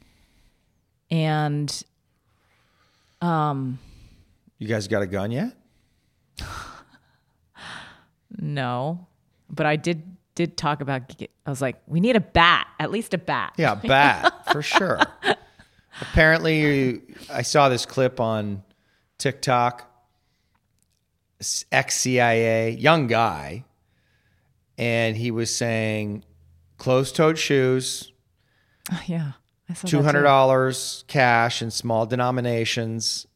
and um, you guys got a gun yet? no, but I did did talk about I was like, we need a bat, at least a bat. Yeah, bat for sure. Apparently, you, I saw this clip on TikTok. Ex CIA young guy, and he was saying, closed-toed shoes, yeah. I saw that two hundred dollars cash in small denominations,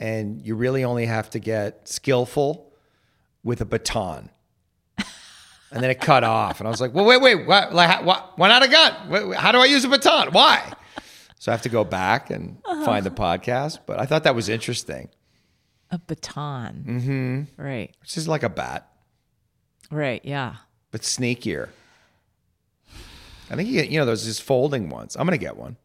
and you really only have to get skillful with a baton. And then it cut off, and I was like, "Well, wait, wait, why, like, why, not a gun? How do I use a baton? Why?" So I have to go back and find the podcast. But I thought that was interesting. a baton. Mm-hmm. Right. It's just like a bat, Right. Yeah. but sneakier. I think you, you know those just folding ones. I'm gonna get one.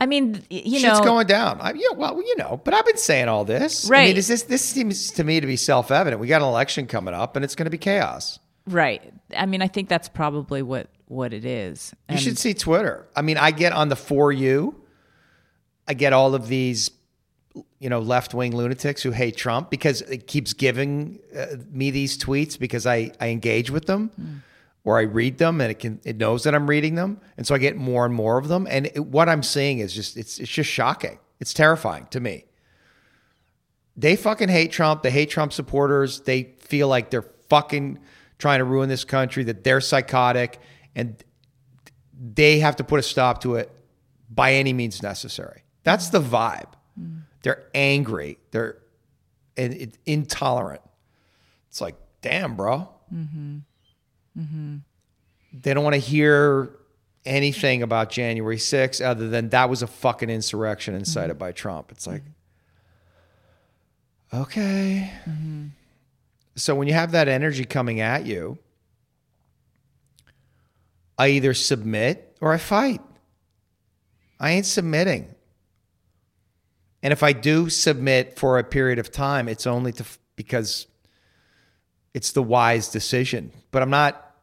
I mean, you Shit's know, it's going down. I, yeah, well, you know, but I've been saying all this. Right. I mean, is this this seems to me to be self evident. We got an election coming up, and it's going to be chaos. right. I mean, I think that's probably what what it is. You should see Twitter. I mean, I get on the for you. I get all of these, you know, left wing lunatics who hate Trump because it keeps giving uh, me these tweets because I I engage with them. Or I read them and it can it knows that I'm reading them, and so I get more and more of them. And it, what I'm seeing is just it's it's just shocking. It's terrifying to me. They fucking hate Trump. They hate Trump supporters. They feel like they're fucking trying to ruin this country. That they're psychotic, and they have to put a stop to it by any means necessary. That's the vibe. Mm. They're angry. They're and intolerant. It's like, damn, bro. Mm-hmm. Mm-hmm. They don't want to hear anything about January 6th other than that was a fucking insurrection incited mm-hmm. by Trump. It's like, mm-hmm. okay. So when you have that energy coming at you, I either submit or I fight. I ain't submitting. And if I do submit for a period of time, it's only to because it's the wise decision. But I'm not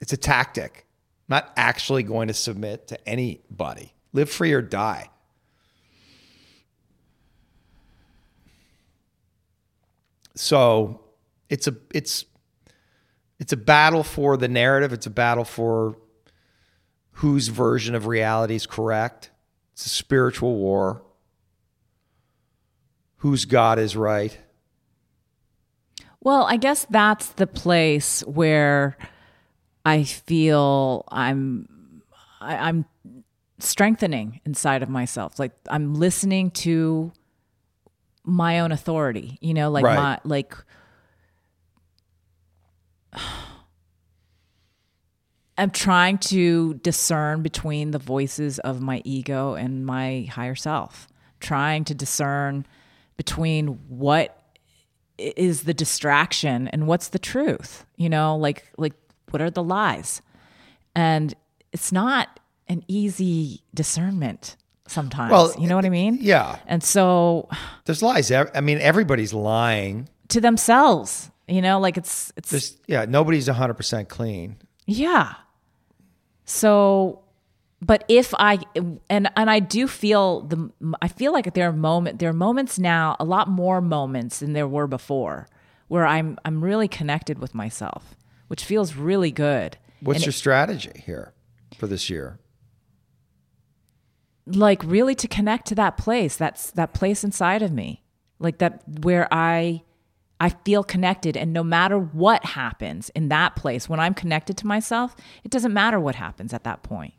it's a tactic. I'm not actually going to submit to anybody. Live free or die. So it's a it's it's a battle for the narrative. It's a battle for whose version of reality is correct. It's a spiritual war. Whose God is right. Well, I guess that's the place where I feel I'm I, I'm strengthening inside of myself. Like I'm listening to my own authority. You know, like Right. my like I'm trying to discern between the voices of my ego and my higher self. Trying to discern between what is the distraction and what's the truth you know like like what are the lies and it's not an easy discernment sometimes Well, you know what i mean Yeah. and so There's lies. I mean, everybody's lying. to themselves you know like it's it's There's yeah, nobody's 100% clean. Yeah. So, but if I and and I do feel the I feel like there are moment there are moments now a lot more moments than there were before where I'm I'm really connected with myself, which feels really good. What's your strategy here for this year? like really to connect to that place that's that place inside of me like that where i i feel connected and no matter what happens in that place when i'm connected to myself it doesn't matter what happens at that point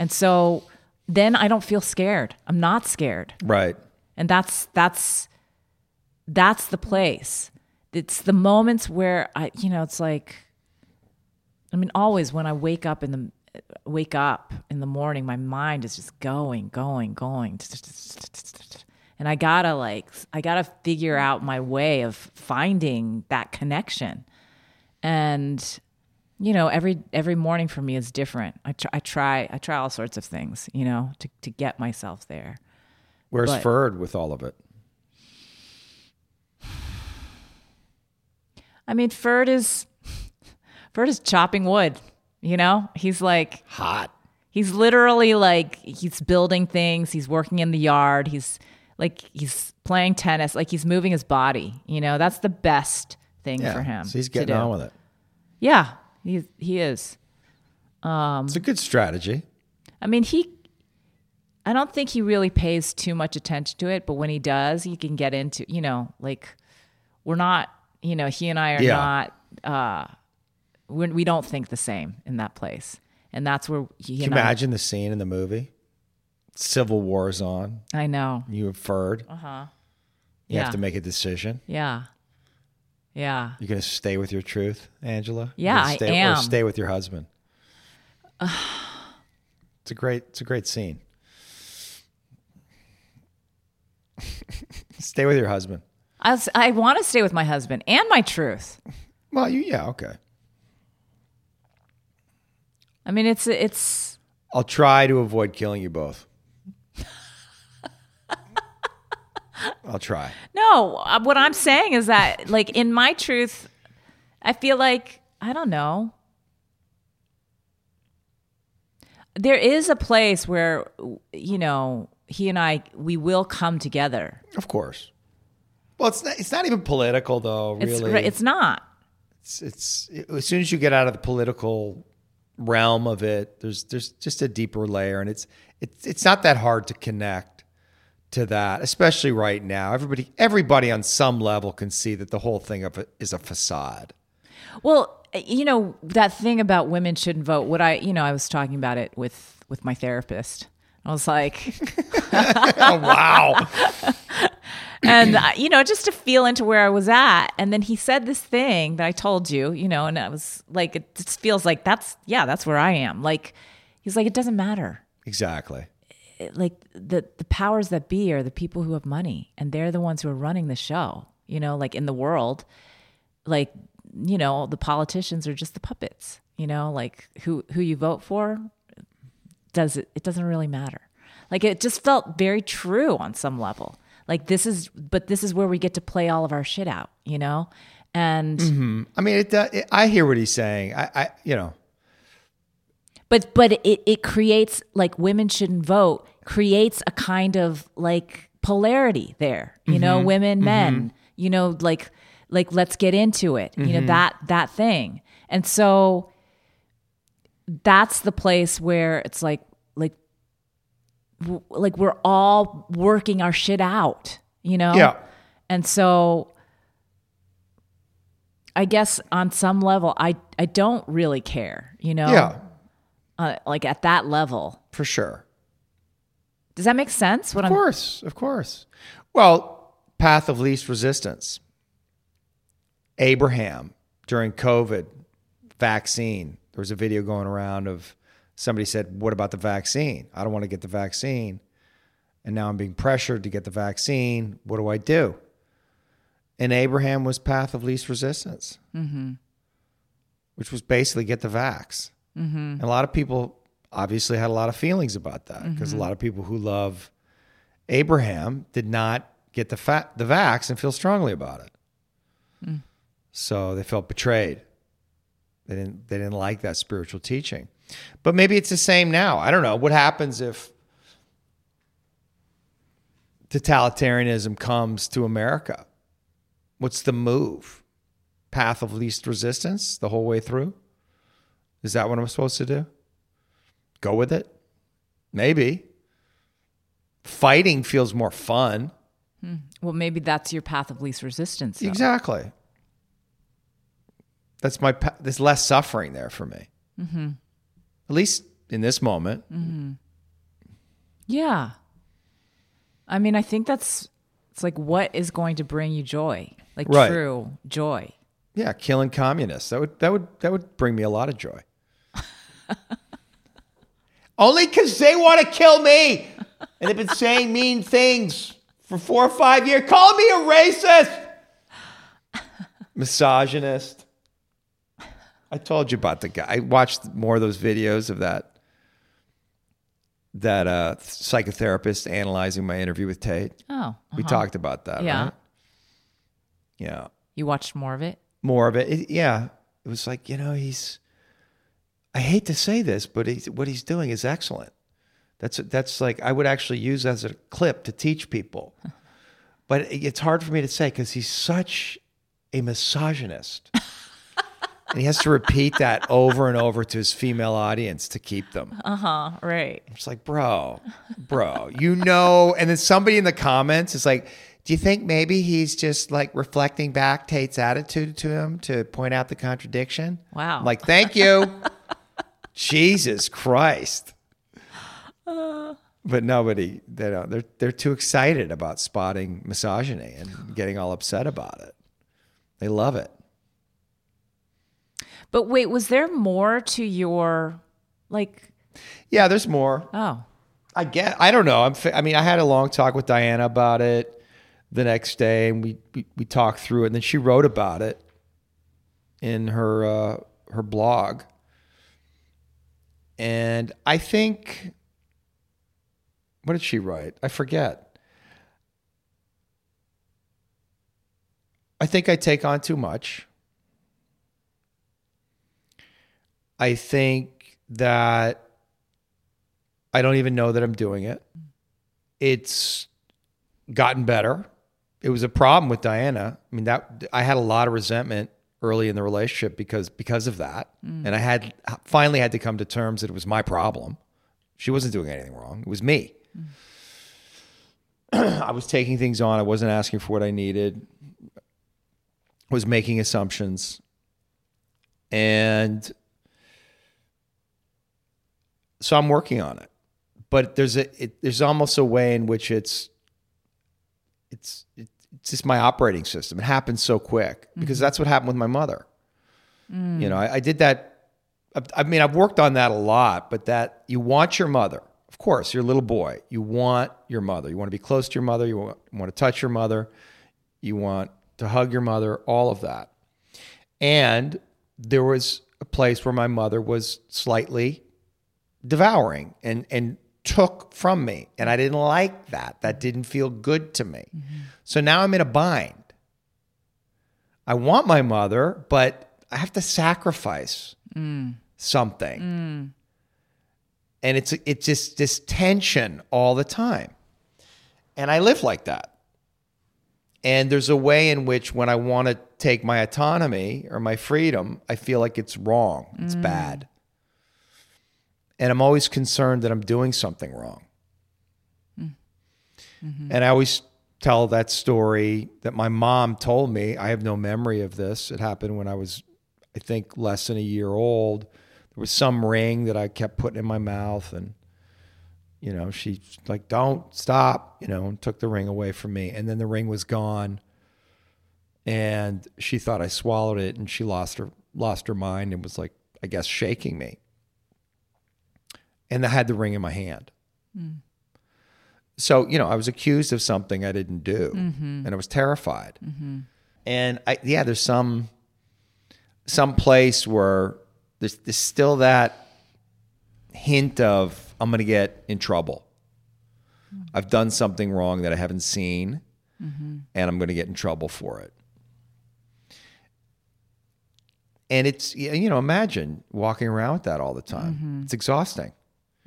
and so then i don't feel scared. I'm not scared. Right. and that's that's that's the place. It's the moments where i you know it's like i mean always when i wake up in the wake up in the morning my mind is just going going going. And i gotta like i gotta figure out my way of finding that connection. And you know, every every morning for me is different. I try, I try I try all sorts of things, you know, to to get myself there. Where's But- Ferd with all of it? I mean, Ferd is Ferd is chopping wood. You know, he's like Hot. he's literally like he's building things. He's working in the yard. He's like he's playing tennis. Like he's moving his body. You know, that's the best thing Yeah. for him. So he's getting on with it. Yeah, he he is. It's a good strategy. I mean, he. I don't think he really pays too much attention to it, but when he does, he can get into. You know, like we're not. You know, he and I are Yeah. not. uh we're, We don't think the same in that place, and that's where he Can you and I- imagine the scene in the movie? Civil War's on. I know. You have Ferd. Uh huh. You Yeah. have to make a decision. Yeah. Yeah. You're going to stay with your truth, Angela? Yeah, gonna I stay, am. Or stay with your husband. it's a great. It's a great scene. stay with your husband. I, was- I want to stay with my husband and my truth. Well, you yeah okay. I mean, it's it's. I'll try to avoid killing you both. I'll try. No, uh, what I'm saying is that, like, in my truth, I feel like, I don't know. There is a place where, you know, he and I, we will come together. Of course. Well, it's not, it's not even political though. It's, Really, it's not. it's, it's as soon as you get out of the political realm of it, there's there's just a deeper layer, and it's it's it's not that hard to connect to that, especially right now. Everybody everybody on some level can see that the whole thing of is a facade. Well, you know that thing about women shouldn't vote. What I, you know, I was talking about it with with my therapist. I was like, Oh wow! and uh, you know, just to feel into where I was at. And then he said this thing that I told you, you know, and I was like, it just feels like that's yeah, that's where I am. Like, he's like, it doesn't matter. exactly. Like the the powers that be are the people who have money, and they're the ones who are running the show. You know, like in the world, like you know, the politicians are just the puppets. You know, like who who you vote for does it it doesn't really matter. Like it just felt very true on some level. Like this is but this is where we get to play all of our shit out, you know? And I mean, it, uh, it. I hear what he's saying. I, I you know, but but it it creates like women shouldn't vote creates a kind of like polarity there. You know, mm-hmm. women, mm-hmm. men, you know, like like let's get into it. You know, mm-hmm. that that thing. And so that's the place where it's like like w- like we're all working our shit out, you know? yeah. And so I guess on some level I I don't really care, you know? Yeah, Uh, like at that level. for sure. Does that make sense? What Of I'm course, of course. Well, path of least resistance. Abraham during COVID vaccine. There was a video going around of somebody said, "What about the vaccine? I don't want to get the vaccine, and now I'm being pressured to get the vaccine. What do I do?" And Abraham was path of least resistance, mm-hmm. which was basically get the vax. Mm-hmm. And a lot of people obviously had a lot of feelings about that because a mm-hmm. lot of people who love Abraham did not get the fa- the vax and feel strongly about it. Mm. So they felt betrayed. They didn't they didn't like that spiritual teaching. But maybe it's the same now. I don't know. What happens if totalitarianism comes to America? What's the move? Path of least resistance the whole way through? Is that what I'm supposed to do? Go with it? Maybe. Fighting feels more fun. Hmm. well, maybe that's your path of least resistance. though. Exactly. That's my. pa- There's less suffering there for me. Mm-hmm. At least in this moment. Mm-hmm. Yeah. I mean, I think that's it's like what is going to bring you joy? Like Right. true joy. Yeah, killing communists. That would that would that would bring me a lot of joy. Only because they want to kill me, and they've been saying mean things for four or five years. Call me a racist, misogynist. I told you about the guy. I watched more of those videos of that that uh, psychotherapist analyzing my interview with Tate. Oh, We talked about that. Yeah. right? Yeah. you watched more of it. More of it. It- Yeah. It was like you know he's. I hate to say this, but he's, what he's doing is excellent. That's that's like I would actually use as a clip to teach people, but it's hard for me to say because he's such a misogynist. and he has to repeat that over and over to his female audience to keep them. Uh huh. Right. It's like, bro, bro, you know. And then somebody in the comments is like, do you think maybe he's just like reflecting back Tate's attitude to him to point out the contradiction? Wow. I'm like, thank you. Jesus Christ. But nobody, they don't, they're, they're too excited about spotting misogyny and getting all upset about it. They love it. But wait, was there more to your like? Yeah, there's more. Oh, I get. I don't know. I'm. I mean, I had a long talk with Diana about it the next day, and we we, we talked through it. And then she wrote about it in her uh, her blog. And I think, what did she write? I forget. I think I take on too much. I think that I don't even know that I'm doing it. It's gotten better. It was a problem with Diana. I mean that I had a lot of resentment early in the relationship because because of that. Mm. And I had finally had to come to terms that it was my problem. She wasn't doing anything wrong. It was me. Mm. I was taking things on. I wasn't asking for what I needed. Was making assumptions. And so I'm working on it. But there's a it, there's almost a way in which it's it's it's just my operating system. It happens so quick because mm-hmm. that's what happened with my mother. You know, I, I did that. I, I mean, I've worked on that a lot, but that you want your mother. Of course, you're a little boy. You want your mother. You want to be close to your mother. You want, you want to touch your mother. You want to hug your mother. All of that. And there was a place where my mother was slightly devouring and and took from me and i didn't like that. That didn't feel good to me. So now i'm in a bind. I want my mother but i have to sacrifice something. And it's it's just this tension all the time. And i live like that. And there's a way in which when i want to take my autonomy or my freedom i feel like it's wrong. It's mm. bad and I'm always concerned that I'm doing something wrong. Mm-hmm. And I always tell that story that my mom told me. I have no memory of this. It happened when I was, I think, less than a year old. There was some ring that I kept putting in my mouth, and you know, she's like, "Don't stop," you know, and took the ring away from me. And then the ring was gone, and she thought I swallowed it, and she lost her lost her mind and was like, I guess, shaking me and I had the ring in my hand. Hmm. So, you know, I was accused of something I didn't do mm-hmm. and I was terrified. Mm-hmm. And I, yeah, there's some, some place where there's, there's still that hint of, I'm going to get in trouble. Hmm. I've done something wrong that I haven't seen mm-hmm. and I'm going to get in trouble for it. And it's, you know, imagine walking around with that all the time. It's exhausting.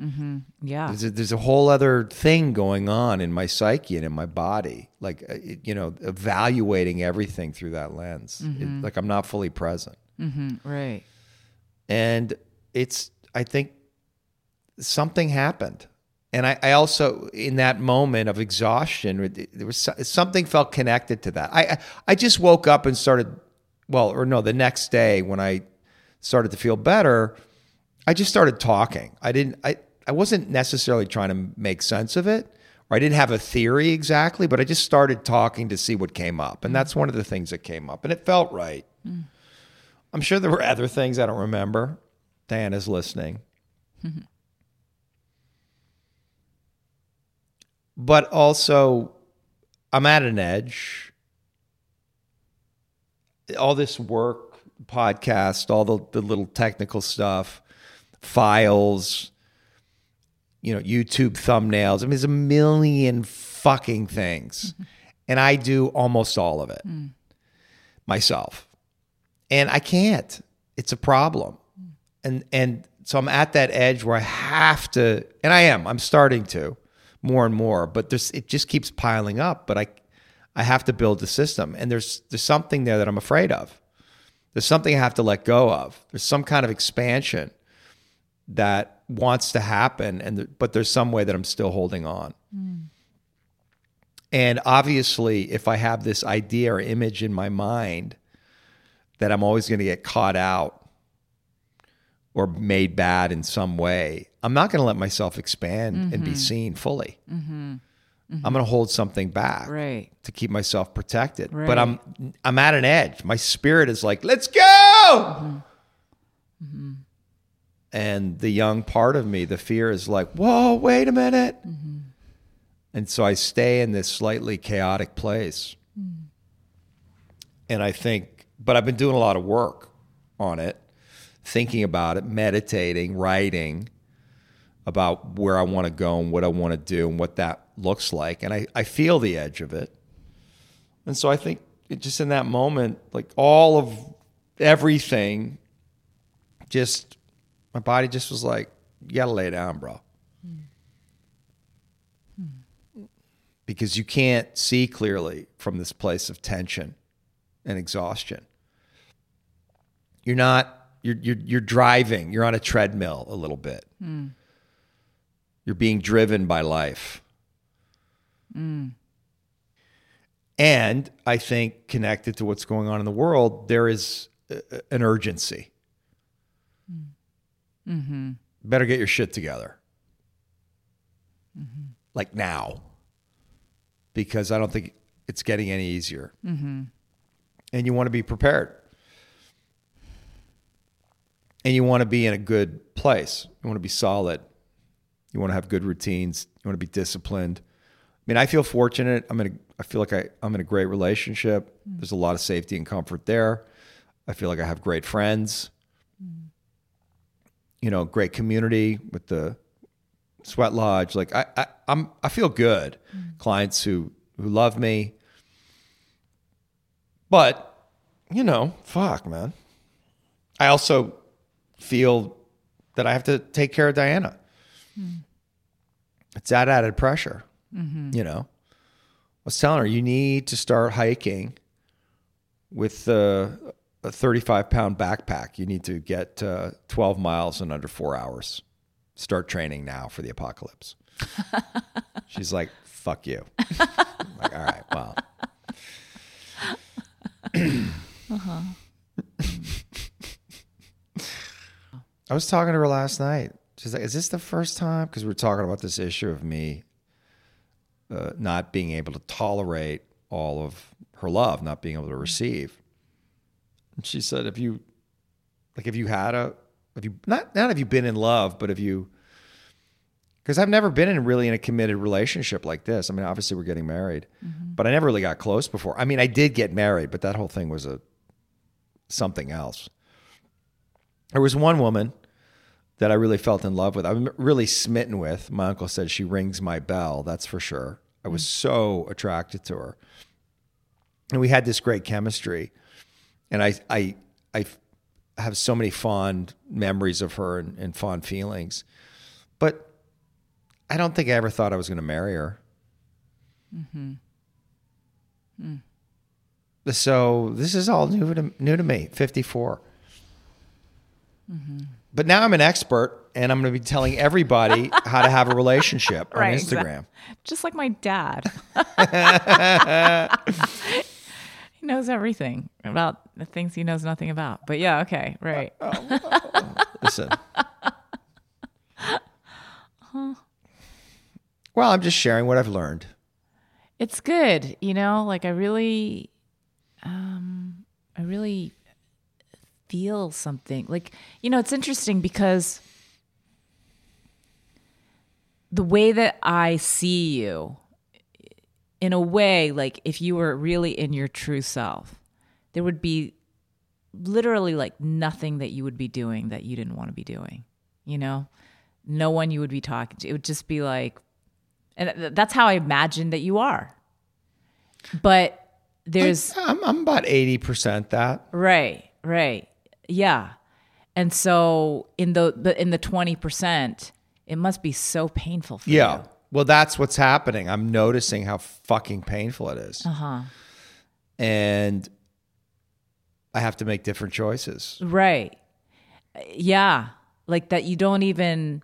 Mm-hmm. yeah. There's a, there's a whole other thing going on in my psyche and in my body, like uh, you know, evaluating everything through that lens. It- mm-hmm. like I'm not fully present, mm-hmm. Right. and it's I think something happened, and I, I also in that moment of exhaustion, there was something felt connected to that. I- I just woke up and started, well, or no, the next day when I started to feel better, I just started talking. I didn't I I wasn't necessarily trying to make sense of it or I didn't have a theory exactly, but I just started talking to see what came up. And mm. that's one of the things that came up and it felt right. Mm. I'm sure there were other things I don't remember. Diana's listening. but also I'm at an edge. All this work podcast, all the, the little technical stuff, files, you know, YouTube thumbnails. I mean, there's a million fucking things. And I do almost all of it mm. myself. And I can't. It's a problem. Mm. And and so I'm at that edge where I have to and I am. I'm starting to more and more, but there's it just keeps piling up, but I I have to build the system. And there's there's something there that I'm afraid of. There's something I have to let go of. There's some kind of expansion that wants to happen and th- but there's some way that I'm still holding on. Hmm. And obviously, if I have this idea or image in my mind that I'm always going to get caught out or made bad in some way, I'm not going to let myself expand and be mm-hmm. seen fully. Mm-hmm. Mm-hmm. I'm going to hold something back Right. to keep myself protected. Right. But I'm I'm at an edge. My spirit is like, "Let's go!" And the young part of me, the fear is like, "Whoa, wait a minute." Mm-hmm. And so I stay in this slightly chaotic place. Mm. And I think, but I've been doing a lot of work on it, thinking about it, meditating, writing about where I want to go and what I want to do and what that looks like. And I, I feel the edge of it. And so I think it just in that moment, like all of everything, just my body just was like, you got to lay down, bro. because you can't see clearly from this place of tension and exhaustion. You're not you're you're, you're driving. You're on a treadmill a little bit. Hmm. You're being driven by life. Hmm. And I think connected to what's going on in the world, there is an urgency. Mm-hmm. Better get your shit together. Mm-hmm. Like now because I don't think it's getting any easier. Mm-hmm. And you want to be prepared. And you want to be in a good place. You want to be solid. You want to have good routines. You want to be disciplined. I mean, I feel fortunate. I'm in a, I feel like I, I'm in a great relationship. Mm. There's a lot of safety and comfort there. I feel like I have great friends. You know, great community with the sweat lodge. Like I, I I'm I feel good. Clients who who love me. But, you know, fuck, man. I also feel that I have to take care of Diana. It's that added pressure. You know. I was telling her you need to start hiking with uh, a 35 pound backpack. You need to get uh, 12 miles in under four hours. Start training now for the apocalypse. She's like, fuck you. I'm like, all right, well. I was talking to her last night. She's like, is this the first time? Because we are talking about this issue of me uh, not being able to tolerate all of her love, not being able to receive. And she said, "Have you, like, have you had a, have you not not have you been in love, but have you? Because I've never been in really in a committed relationship like this. I mean, obviously we're getting married, mm-hmm. but I never really got close before. I mean, I did get married, but that whole thing was a something else. There was one woman that I really felt in love with. I'm really smitten with. My uncle said she rings my bell. That's for sure. I was mm. so attracted to her, and we had this great chemistry. And I, I, I have so many fond memories of her and, and fond feelings, but I don't think I ever thought I was going to marry her. Mm-hmm. Mm. So this is all new to new to me. Fifty four. Mm-hmm. But now I'm an expert, and I'm going to be telling everybody how to have a relationship on Right, Instagram. Just like my dad. he knows everything about the things he knows nothing about. But yeah, okay, right. Listen. Well, I'm just sharing what I've learned. It's good, you know, like I really um I really feel something. Like, you know, it's interesting because the way that I see you in a way like if you were really in your true self, there would be literally like nothing that you would be doing that you didn't want to be doing. You know, no one you would be talking to. It would just be like, and th- that's how I imagine that you are. But there's I'm, I'm about 80% that. right, right, yeah, and so in the in the twenty percent, it must be so painful for you. Yeah. you. Well, that's what's happening. I'm noticing how fucking painful it is. Uh-huh. And I have to make different choices. Right. Yeah. Like that you don't even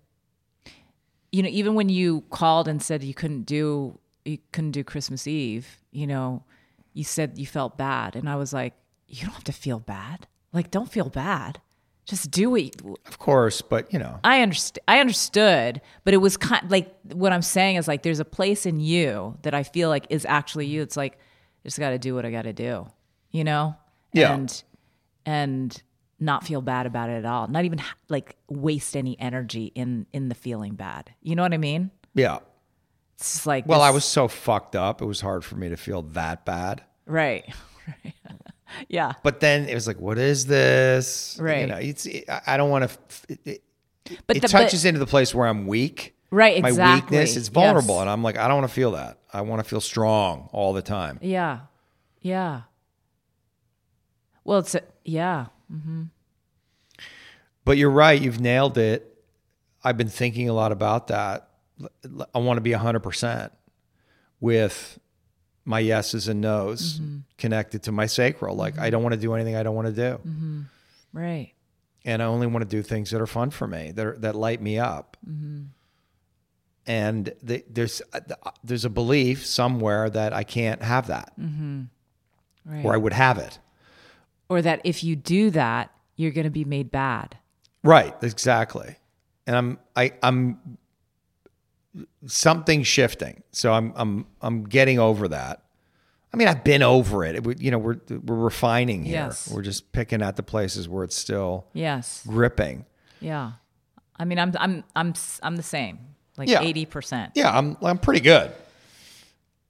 you know, even when you called and said you couldn't do you couldn't do Christmas Eve, you know, you said you felt bad and I was like, you don't have to feel bad. Like don't feel bad. Just do it. Of course, but you know, I understand. I understood, but it was kind like what I'm saying is like there's a place in you that I feel like is actually you. It's like I just got to do what I got to do, you know? Yeah. And and not feel bad about it at all. Not even like waste any energy in in the feeling bad. You know what I mean? yeah. It's just like Well, I was so fucked up. It was hard for me to feel that bad. right. right. Yeah. But then it was like, what is this? Right. You know, it's, I- I don't want to. It, it, But it the- touches but- into the place where I'm weak. Right, My exactly. weakness, is vulnerable. Yes. And I'm like, I don't want to feel that. I want to feel strong all the time. Yeah. Yeah. Well, it's a, yeah. Mm-hmm. But you're right. You've nailed it. I've been thinking a lot about that. I want to be 100% with my yeses and nos mm-hmm. connected to my sacral. Like, I mm-hmm. don't want to do anything I don't want to do. Mm-hmm. Right. And I only want to do things that are fun for me, that, are, that light me up. And the, there's, uh, uh, there's a belief somewhere that I can't have that, Right. or I would have it. or that if you do that, you're going to be made bad. Right, exactly. And I'm I I'm something shifting. So I'm I'm I'm getting over that. I mean, I've been over it. it you know, we're we're refining here. Yes. We're just picking at the places where it's still Yes. gripping. Yeah. I mean, I'm I'm I'm I'm the same. Like Yeah. eighty percent. Yeah, I'm I'm pretty good.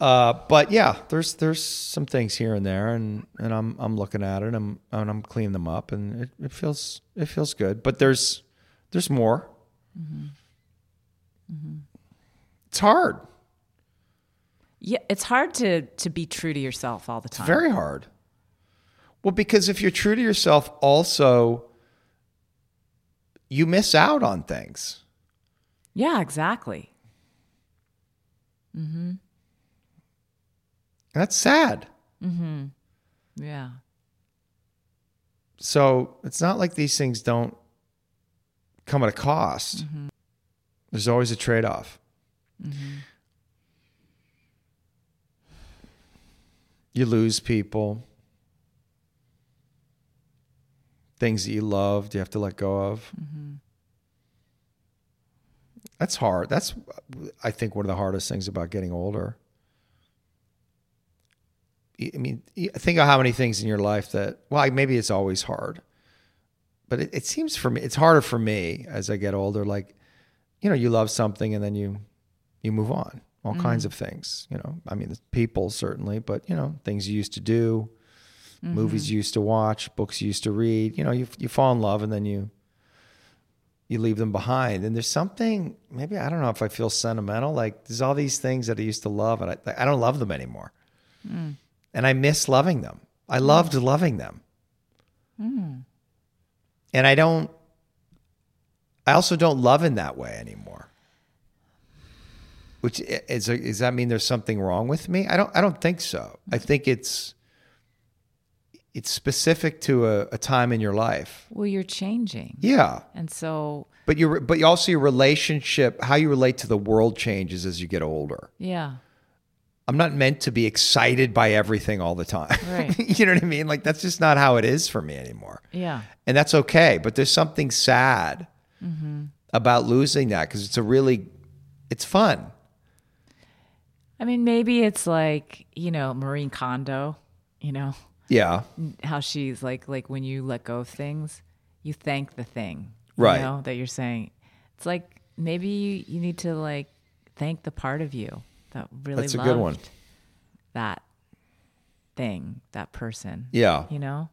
Uh, but yeah, there's there's some things here and there, and, and I'm I'm looking at it, and I'm and I'm cleaning them up, and it, it feels it feels good. But there's there's more. It's hard. Yeah, it's hard to to be true to yourself all the time. Very hard. Well, because if you're true to yourself, also you miss out on things. yeah, exactly. Mm-hmm. That's sad. Mm-hmm. Yeah. So it's not like these things don't come at a cost. There's always a trade off. Mm-hmm. You lose people, things that you loved, you have to let go of. Mm-hmm. That's hard. That's, I think, one of the hardest things about getting older. I mean, think of how many things in your life that, well, maybe it's always hard, but it, it seems for me, it's harder for me as I get older. Like, you know, you love something and then you, you move on. All mm. kinds of things, you know. I mean, people certainly, but you know, things you used to do, mm-hmm. movies you used to watch, books you used to read. You know, you you fall in love and then you you leave them behind. And there's something maybe I don't know if I feel sentimental. Like there's all these things that I used to love, and I I don't love them anymore mm. and I miss loving them. I mm. loved loving them. And I don't, I also don't love in that way anymore. Which is, does that mean there's something wrong with me? I don't, I don't think so. I think it's, it's specific to a, a time in your life. Well, you're changing. Yeah. And so, But you, but you also your relationship, how you relate to the world changes as you get older. yeah. I'm not meant to be excited by everything all the time. Right. you know what I mean? Like that's just not how it is for me anymore. Yeah. And that's okay. But there's something sad Mm-hmm. about losing that because it's a really, it's fun. I mean, maybe it's like, you know, Marie Kondo, you know, Yeah. how she's like, like when you let go of things, you thank the thing, Right. You know, that you're saying. It's like maybe you, you need to like thank the part of you that really That's a good one. that thing, that person, Yeah. you know?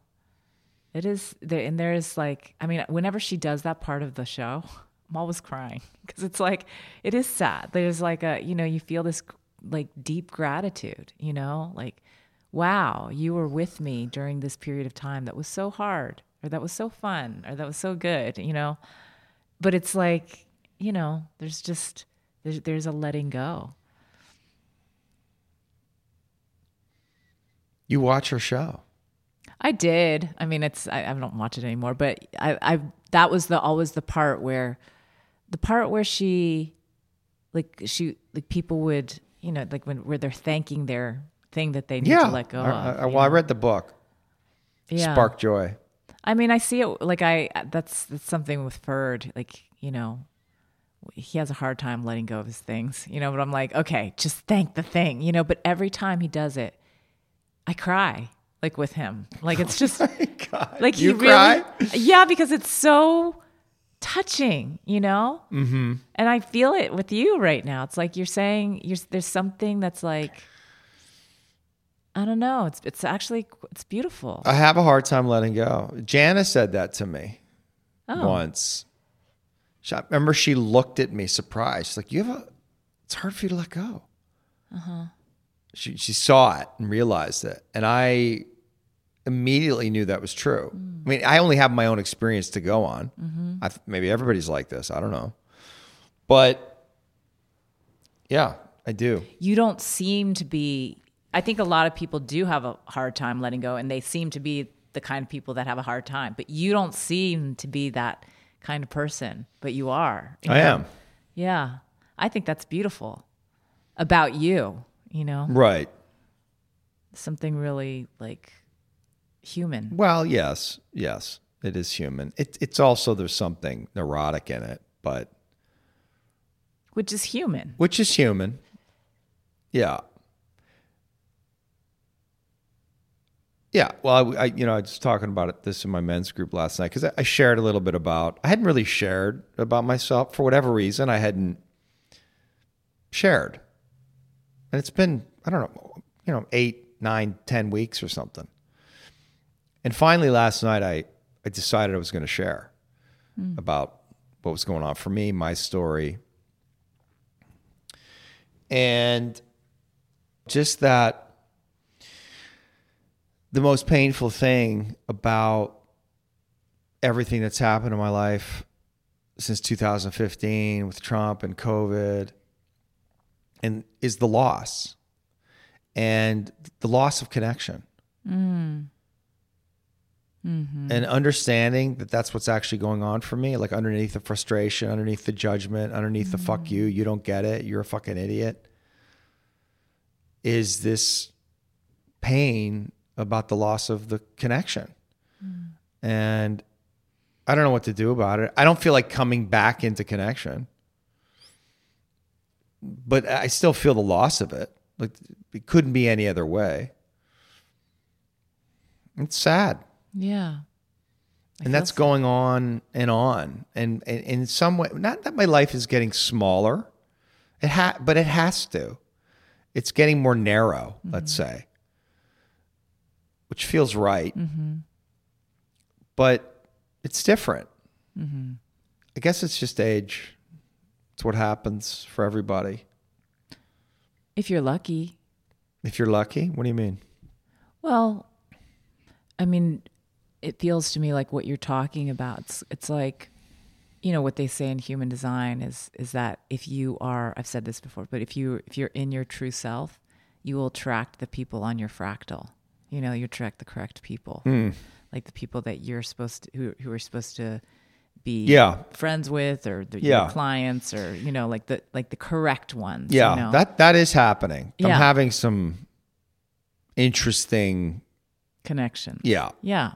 It is there, and there's like, I mean, whenever she does that part of the show, I'm always crying because it's like, it is sad. There's like a, you know, you feel this like deep gratitude, you know, like, wow, you were with me during this period of time that was so hard, or that was so fun, or that was so good, you know. But it's like, you know, there's just there's there's a letting go. You watch her show. I did. I mean, it's I, I don't watch it anymore, but I, I that was the always the part where the part where she like she like people would you know like when where they're thanking their thing that they need Yeah. to let go I, of. I- well, I read the book. yeah. Spark Joy. I mean, I see it like I that's that's something with Ferd. Like you know, he has a hard time letting go of his things. You know, but I'm like, okay, just thank the thing. You know, but every time he does it, I cry like with him. Like it's just oh God. like he you really, cry? yeah, because it's so touching. You know, mm-hmm. and I feel it with you right now. It's like you're saying you're, there's something that's like. I don't know. It's it's actually it's beautiful. I have a hard time letting go. Jana said that to me Oh. once. She, I remember she looked at me surprised. She's like, "You have a. It's hard for you to let go." Uh-huh. She she saw it and realized it, and I immediately knew that was true. Mm. I mean, I only have my own experience to go on. Mm-hmm. I th- maybe everybody's like this. I don't know, but yeah, I do. you don't seem to be i think a lot of people do have a hard time letting go and they seem to be the kind of people that have a hard time but you don't seem to be that kind of person but you are you I know? am yeah i think that's beautiful about you you know right. something really like human Well, yes, yes, it is human. It, it's also there's something neurotic in it, but which is human which is human. Yeah. Yeah. Well, I, I you know, I was talking about it, this in my men's group last night because I, I shared a little bit about. I hadn't really shared about myself for whatever reason. I hadn't shared, and it's been I don't know, you know, eight, nine, ten weeks or something. And finally, last night, I I decided I was going to share hmm. about what was going on for me, my story, and just that the most painful thing about everything that's happened in my life since 2015 with Trump and COVID and is the loss. And the loss of connection. Hmm. Mm-hmm. And understanding that that's what's actually going on for me, like underneath the frustration, underneath the judgment, underneath the fuck you, you don't get it, you're a fucking idiot, is this pain about the loss of the connection. Mm. And I don't know what to do about it. I don't feel like coming back into connection, but I still feel the loss of it. Like it couldn't be any other way. It's sad yeah. And that's going on and on. And, and in some way not that my life is getting smaller. It ha- but it has to. It's getting more narrow let's mm-hmm. say which feels right. Mm-hmm. But it's different. Mm-hmm. I guess it's just age. It's what happens for everybody. If you're lucky. If you're lucky? What do you mean? Well, I mean, it feels to me like what you're talking about. It's, it's like, you know, what they say in human design is is that if you are, I've said this before, but if you if you're in your true self, you will attract the people on your fractal. You know, you attract the correct people, hmm. like the people that you're supposed to, who who are supposed to be Yeah. friends with, or the, Yeah. your clients, or you know, like the like the correct ones. yeah you know? that that is happening i'm having some interesting connection. yeah Yeah.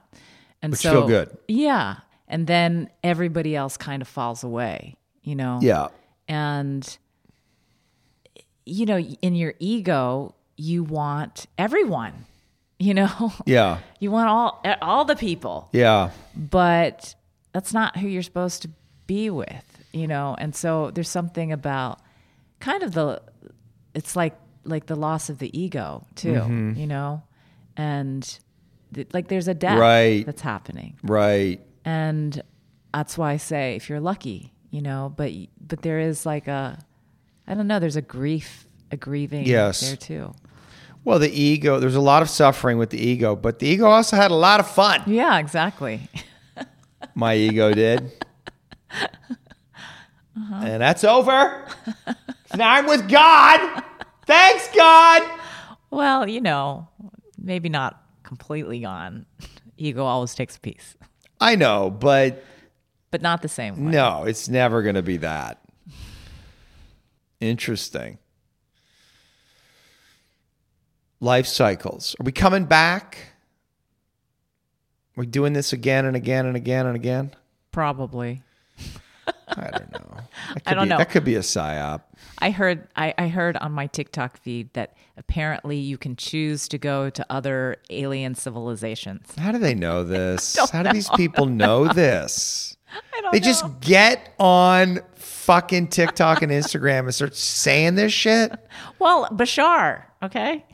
And Which so feel good. Yeah. And then everybody else kind of falls away, you know? yeah And you know, in your ego, you want everyone, you know? yeah You want all all the people. yeah But that's not who you're supposed to be with, you know? And so there's something about kind of the it's like like the loss of the ego too, Mm-hmm. you know? And like there's a death Right. that's happening. Right. and that's why I say if you're lucky, you know, but but there is like a, I don't know, there's a grief, a grieving Yes. there too. Well, the ego, there's a lot of suffering with the ego, but the ego also had a lot of fun. Yeah, exactly. My ego did. Uh-huh. And that's over. now I'm with God. Thanks, God. Well, you know, maybe not completely gone. Ego always takes a piece, I know, but but not the same way. no, it's never going to be that. Interesting. Life cycles. Are we coming back? we doing this again and again and again and again? Probably. I don't know. I don't be- know. That could be a psyop. I heard I, I heard on my TikTok feed that apparently you can choose to go to other alien civilizations. How do they know this? How do these people know this? I don't They just get on fucking TikTok and Instagram and start saying this shit. well, Bashar, okay?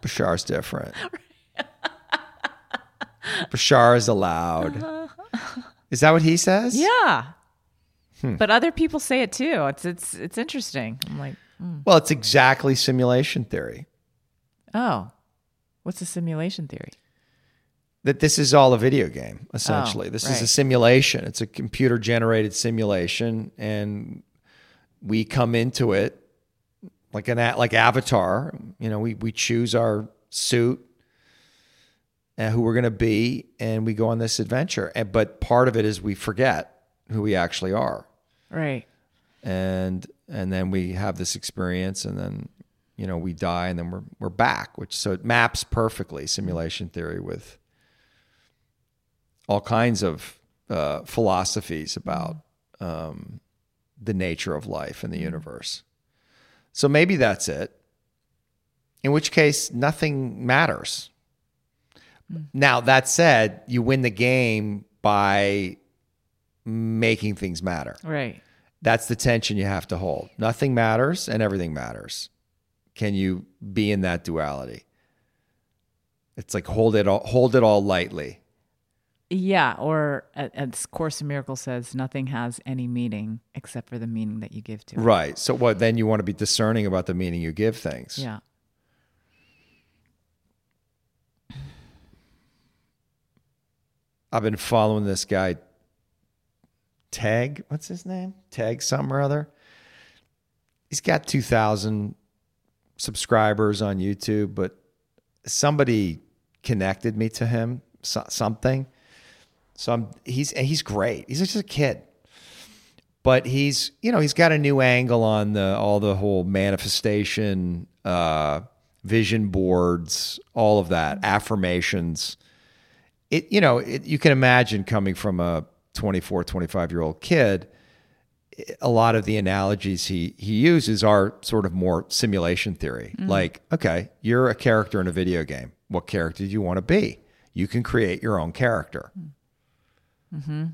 Bashar's different. Bashar is allowed. Uh-huh. Is that what he says? Yeah. Hmm. But other people say it too. It's it's it's interesting. I'm like, Well, it's exactly simulation theory. oh, what's a simulation theory? That this is all a video game, essentially. Oh, this is a simulation. It's a computer generated simulation, and we come into it like an like Avatar. You know, we we choose our suit and who we're going to be, and we go on this adventure. And but part of it is we forget who we actually are. Right. and and then we have this experience and then you know we die and then we're we're back which so it maps perfectly simulation theory with all kinds of uh, philosophies about um, the nature of life and the universe. So maybe that's it. In which case nothing matters. Now that said you win the game by making things matter. Right. That's the tension you have to hold. Nothing matters and everything matters. Can you be in that duality? It's like hold it all, hold it all lightly. Yeah. Or as Course in Miracles says, nothing has any meaning except for the meaning that you give to it. Right. So what then you want to be discerning about the meaning you give things. Yeah. I've been following this guy Tag, what's his name? Tag something or other. He's got 2000 subscribers on YouTube, but somebody connected me to him, so, something. So I'm, he's he's great. He's just a kid. But he's, you know, he's got a new angle on the all the whole manifestation, uh, vision boards, all of that, affirmations. It, you know, it, you can imagine coming from a 24, 25 year old kid, a lot of the analogies he he uses are sort of more simulation theory. Mm-hmm. Like, okay, you're a character in a video game. What character do you want to be? You can create your own character. Mm-hmm.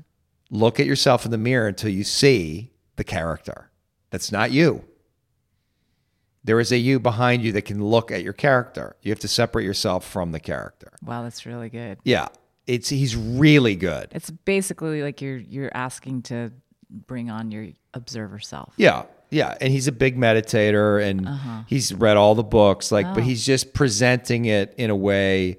Look at yourself in the mirror until you see the character. That's not you. There is a you behind you that can look at your character. You have to separate yourself from the character. Wow, that's really good. Yeah, it's he's really good. It's basically like you're you're asking to bring on your observer self. Yeah. Yeah. And he's a big meditator and uh-huh. he's read all the books, like, but oh. he's just presenting it in a way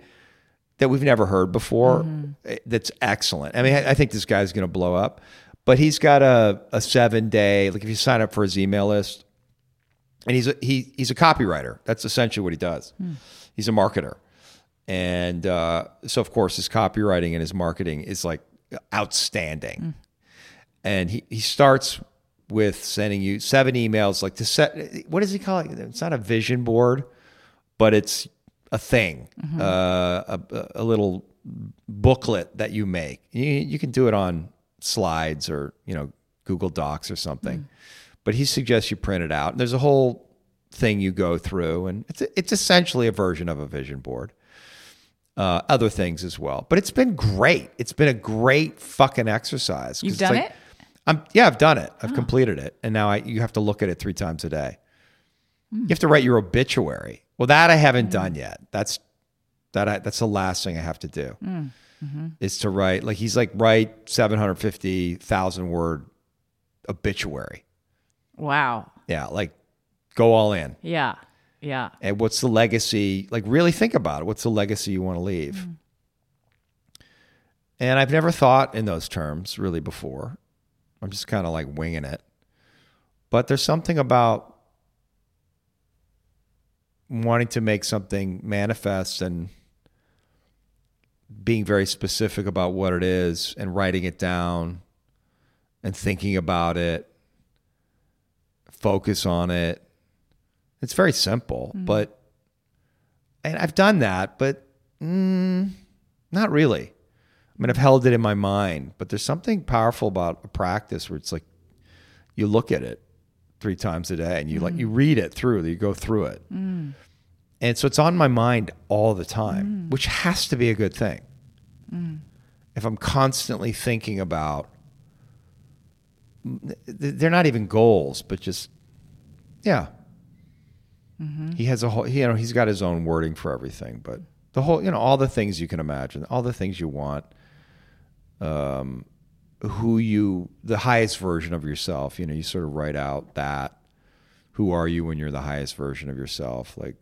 that we've never heard before. Mm-hmm. eh, That's excellent. I mean, I I think this guy's going to blow up, but he's got a, a seven day, like if you sign up for his email list and he's a, he, he's a copywriter. That's essentially what he does. Hmm. He's a marketer. And uh, so, of course, his copywriting and his marketing is like outstanding. And he, he starts with sending you seven emails like to set what does he call it? It's not a vision board but it's a thing uh, a, a little booklet that you make. You, you can do it on slides or you know google docs or something. But he suggests you print it out. And there's a whole thing you go through and it's, it's essentially a version of a vision board uh, other things as well but it's been great it's been a great fucking exercise. You've done like- it? I'm yeah, I've done it. I've oh. completed it, and now I you have to look at it three times a day. Hmm. You have to write your obituary. Well, that I haven't hmm. done yet. That's That I, that's the last thing I have to do. Hmm. Mm-hmm. Is to write like he's like write seven hundred fifty thousand word obituary. Wow. Yeah, like go all in. Yeah. Yeah. And what's the legacy? Like, really think about it. What's the legacy you want to leave? Mm. And I've never thought in those terms really before. I'm just kind of like winging it. But there's something about wanting to make something manifest and being very specific about what it is and writing it down and thinking about it, focus on it. It's very simple, mm-hmm. but and I've done that, but mm, not really. I mean, I've held it in my mind, but there's something powerful about a practice where it's like you look at it three times a day and you like you mm-hmm. read it through, you go through it, mm. and so it's on my mind all the time, mm. which has to be a good thing. Mm. If I'm constantly thinking about, they're not even goals, but just yeah. He has a whole, you know, he's got his own wording for everything, but the whole, you know, all the things you can imagine, all the things you want, um, who you, the highest version of yourself, you know, you sort of write out that, who are you when you're the highest version of yourself? Like,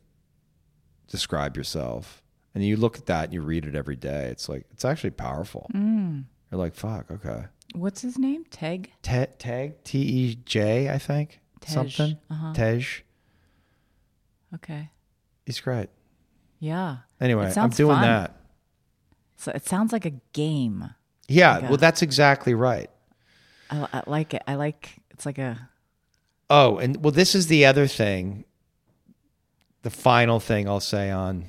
describe yourself. And you look at that and you read it every day. It's like, it's actually powerful. Mm. You're like, fuck, okay. What's his name? Teg? Te- Teg, T E J, I think. Tej. Something. Uh-huh. Tej. Okay. He's great. Yeah. Anyway, I'm doing fun. that. So it sounds like a game. Yeah, Like a- well, that's exactly right. I, I like it. I like it's like a Oh, and well, this is the other thing. The final thing I'll say on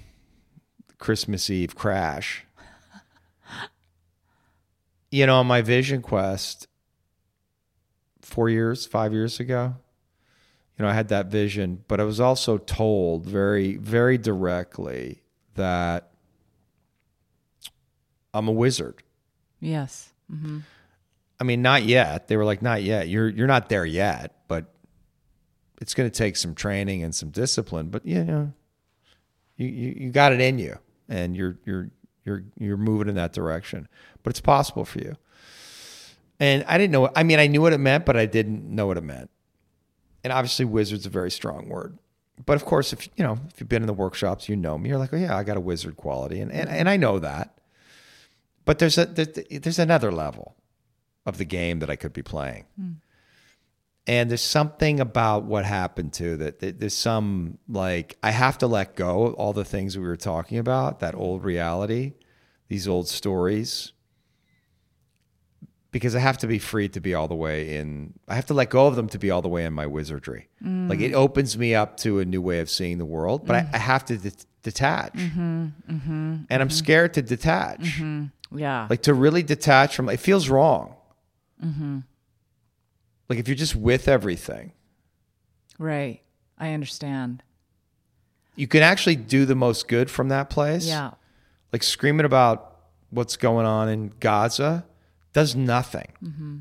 Christmas Eve crash. You know, on my vision quest four years, five years ago, you know, I had that vision, but I was also told very, very directly that I'm a wizard. yes. hmm I mean, not yet. They were like, not yet. You're you're not there yet, but it's going to take some training and some discipline. But you know, you, you you got it in you, and you're you're you're you're moving in that direction. But it's possible for you. And I didn't know. I mean, I knew what it meant, but I didn't know what it meant. And obviously, wizard's a very strong word. But of course, if you know if you've been in the workshops, you know me. You're like, oh yeah, I got a wizard quality, and and, and I know that. But there's a there's, another level of the game that I could be playing. Hmm. And there's something about what happened to that. that There's some like I have to let go of all the things we were talking about, that old reality, these old stories, because I have to be free to be all the way in. I have to let go of them to be all the way in my wizardry. Like it opens me up to a new way of seeing the world, but I, I have to det- detach, mm-hmm, mm-hmm, and I'm mm-hmm. scared to detach Yeah. like to really detach from it feels wrong like if you're just with everything right. I understand. you can actually do the most good from that place Yeah. like screaming about what's going on in gaza does nothing mm-hmm.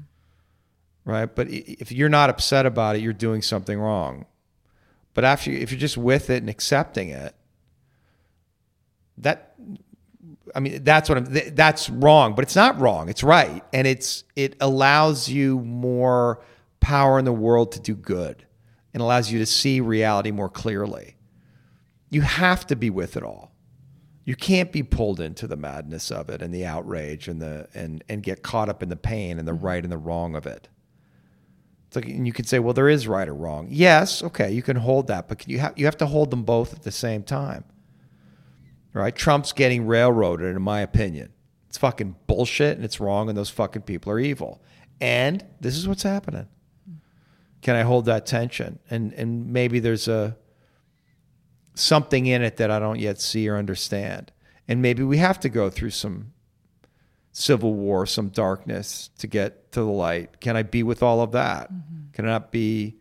right but if you're not upset about it you're doing something wrong but after you, if you're just with it and accepting it that I mean, that's what I'm. th- That's wrong, but it's not wrong. It's right, and it's it allows you more power in the world to do good, and allows you to see reality more clearly. You have to be with it all. You can't be pulled into the madness of it and the outrage and the and and get caught up in the pain and the mm-hmm. right and the wrong of it. It's like, and you could say, well, there is right or wrong. Yes, okay, you can hold that, but you have you have to hold them both at the same time right? Trump's getting railroaded, in my opinion. It's fucking bullshit and it's wrong, and those fucking people are evil. And this is what's happening. Mm. Can I hold that tension? And and maybe there's a something in it that I don't yet see or understand. And maybe we have to go through some civil war, some darkness to get to the light. Can I be with all of that? Mm-hmm. Can I not be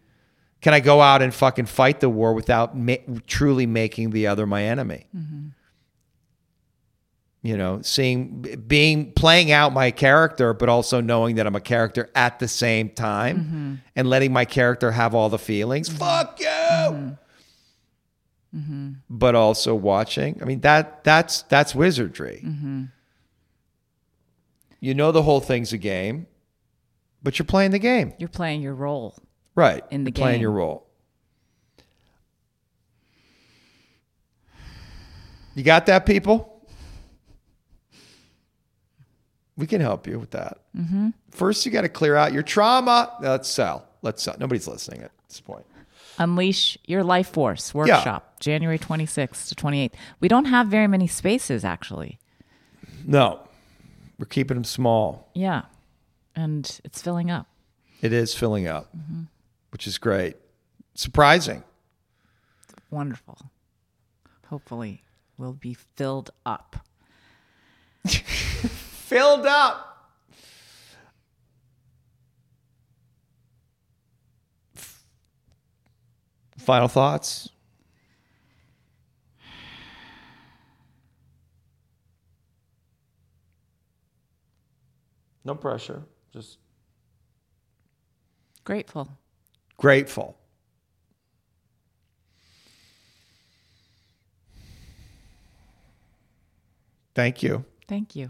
can I go out and fucking fight the war without ma- truly making the other my enemy? Mm-hmm. you know seeing being playing out my character but also knowing that i'm a character at the same time mm-hmm. and letting my character have all the feelings fuck you but also watching. I mean that that's that's wizardry. You know the whole thing's a game, but you're playing the game. You're playing your role. Right. In the You're playing your role. You got that, people? We can help you with that. Mm-hmm. First, you got to clear out your trauma. Let's sell. Let's sell. Nobody's listening at this point. Unleash Your Life Force workshop, January 26th to 28th. We don't have very many spaces, actually. No, we're keeping them small. Yeah. And it's filling up. It is filling up, mm-hmm. which is great. Surprising. Wonderful. Hopefully, we'll be filled up. Filled up. Final thoughts? No pressure. Just Grateful. grateful. Thank you. Thank you.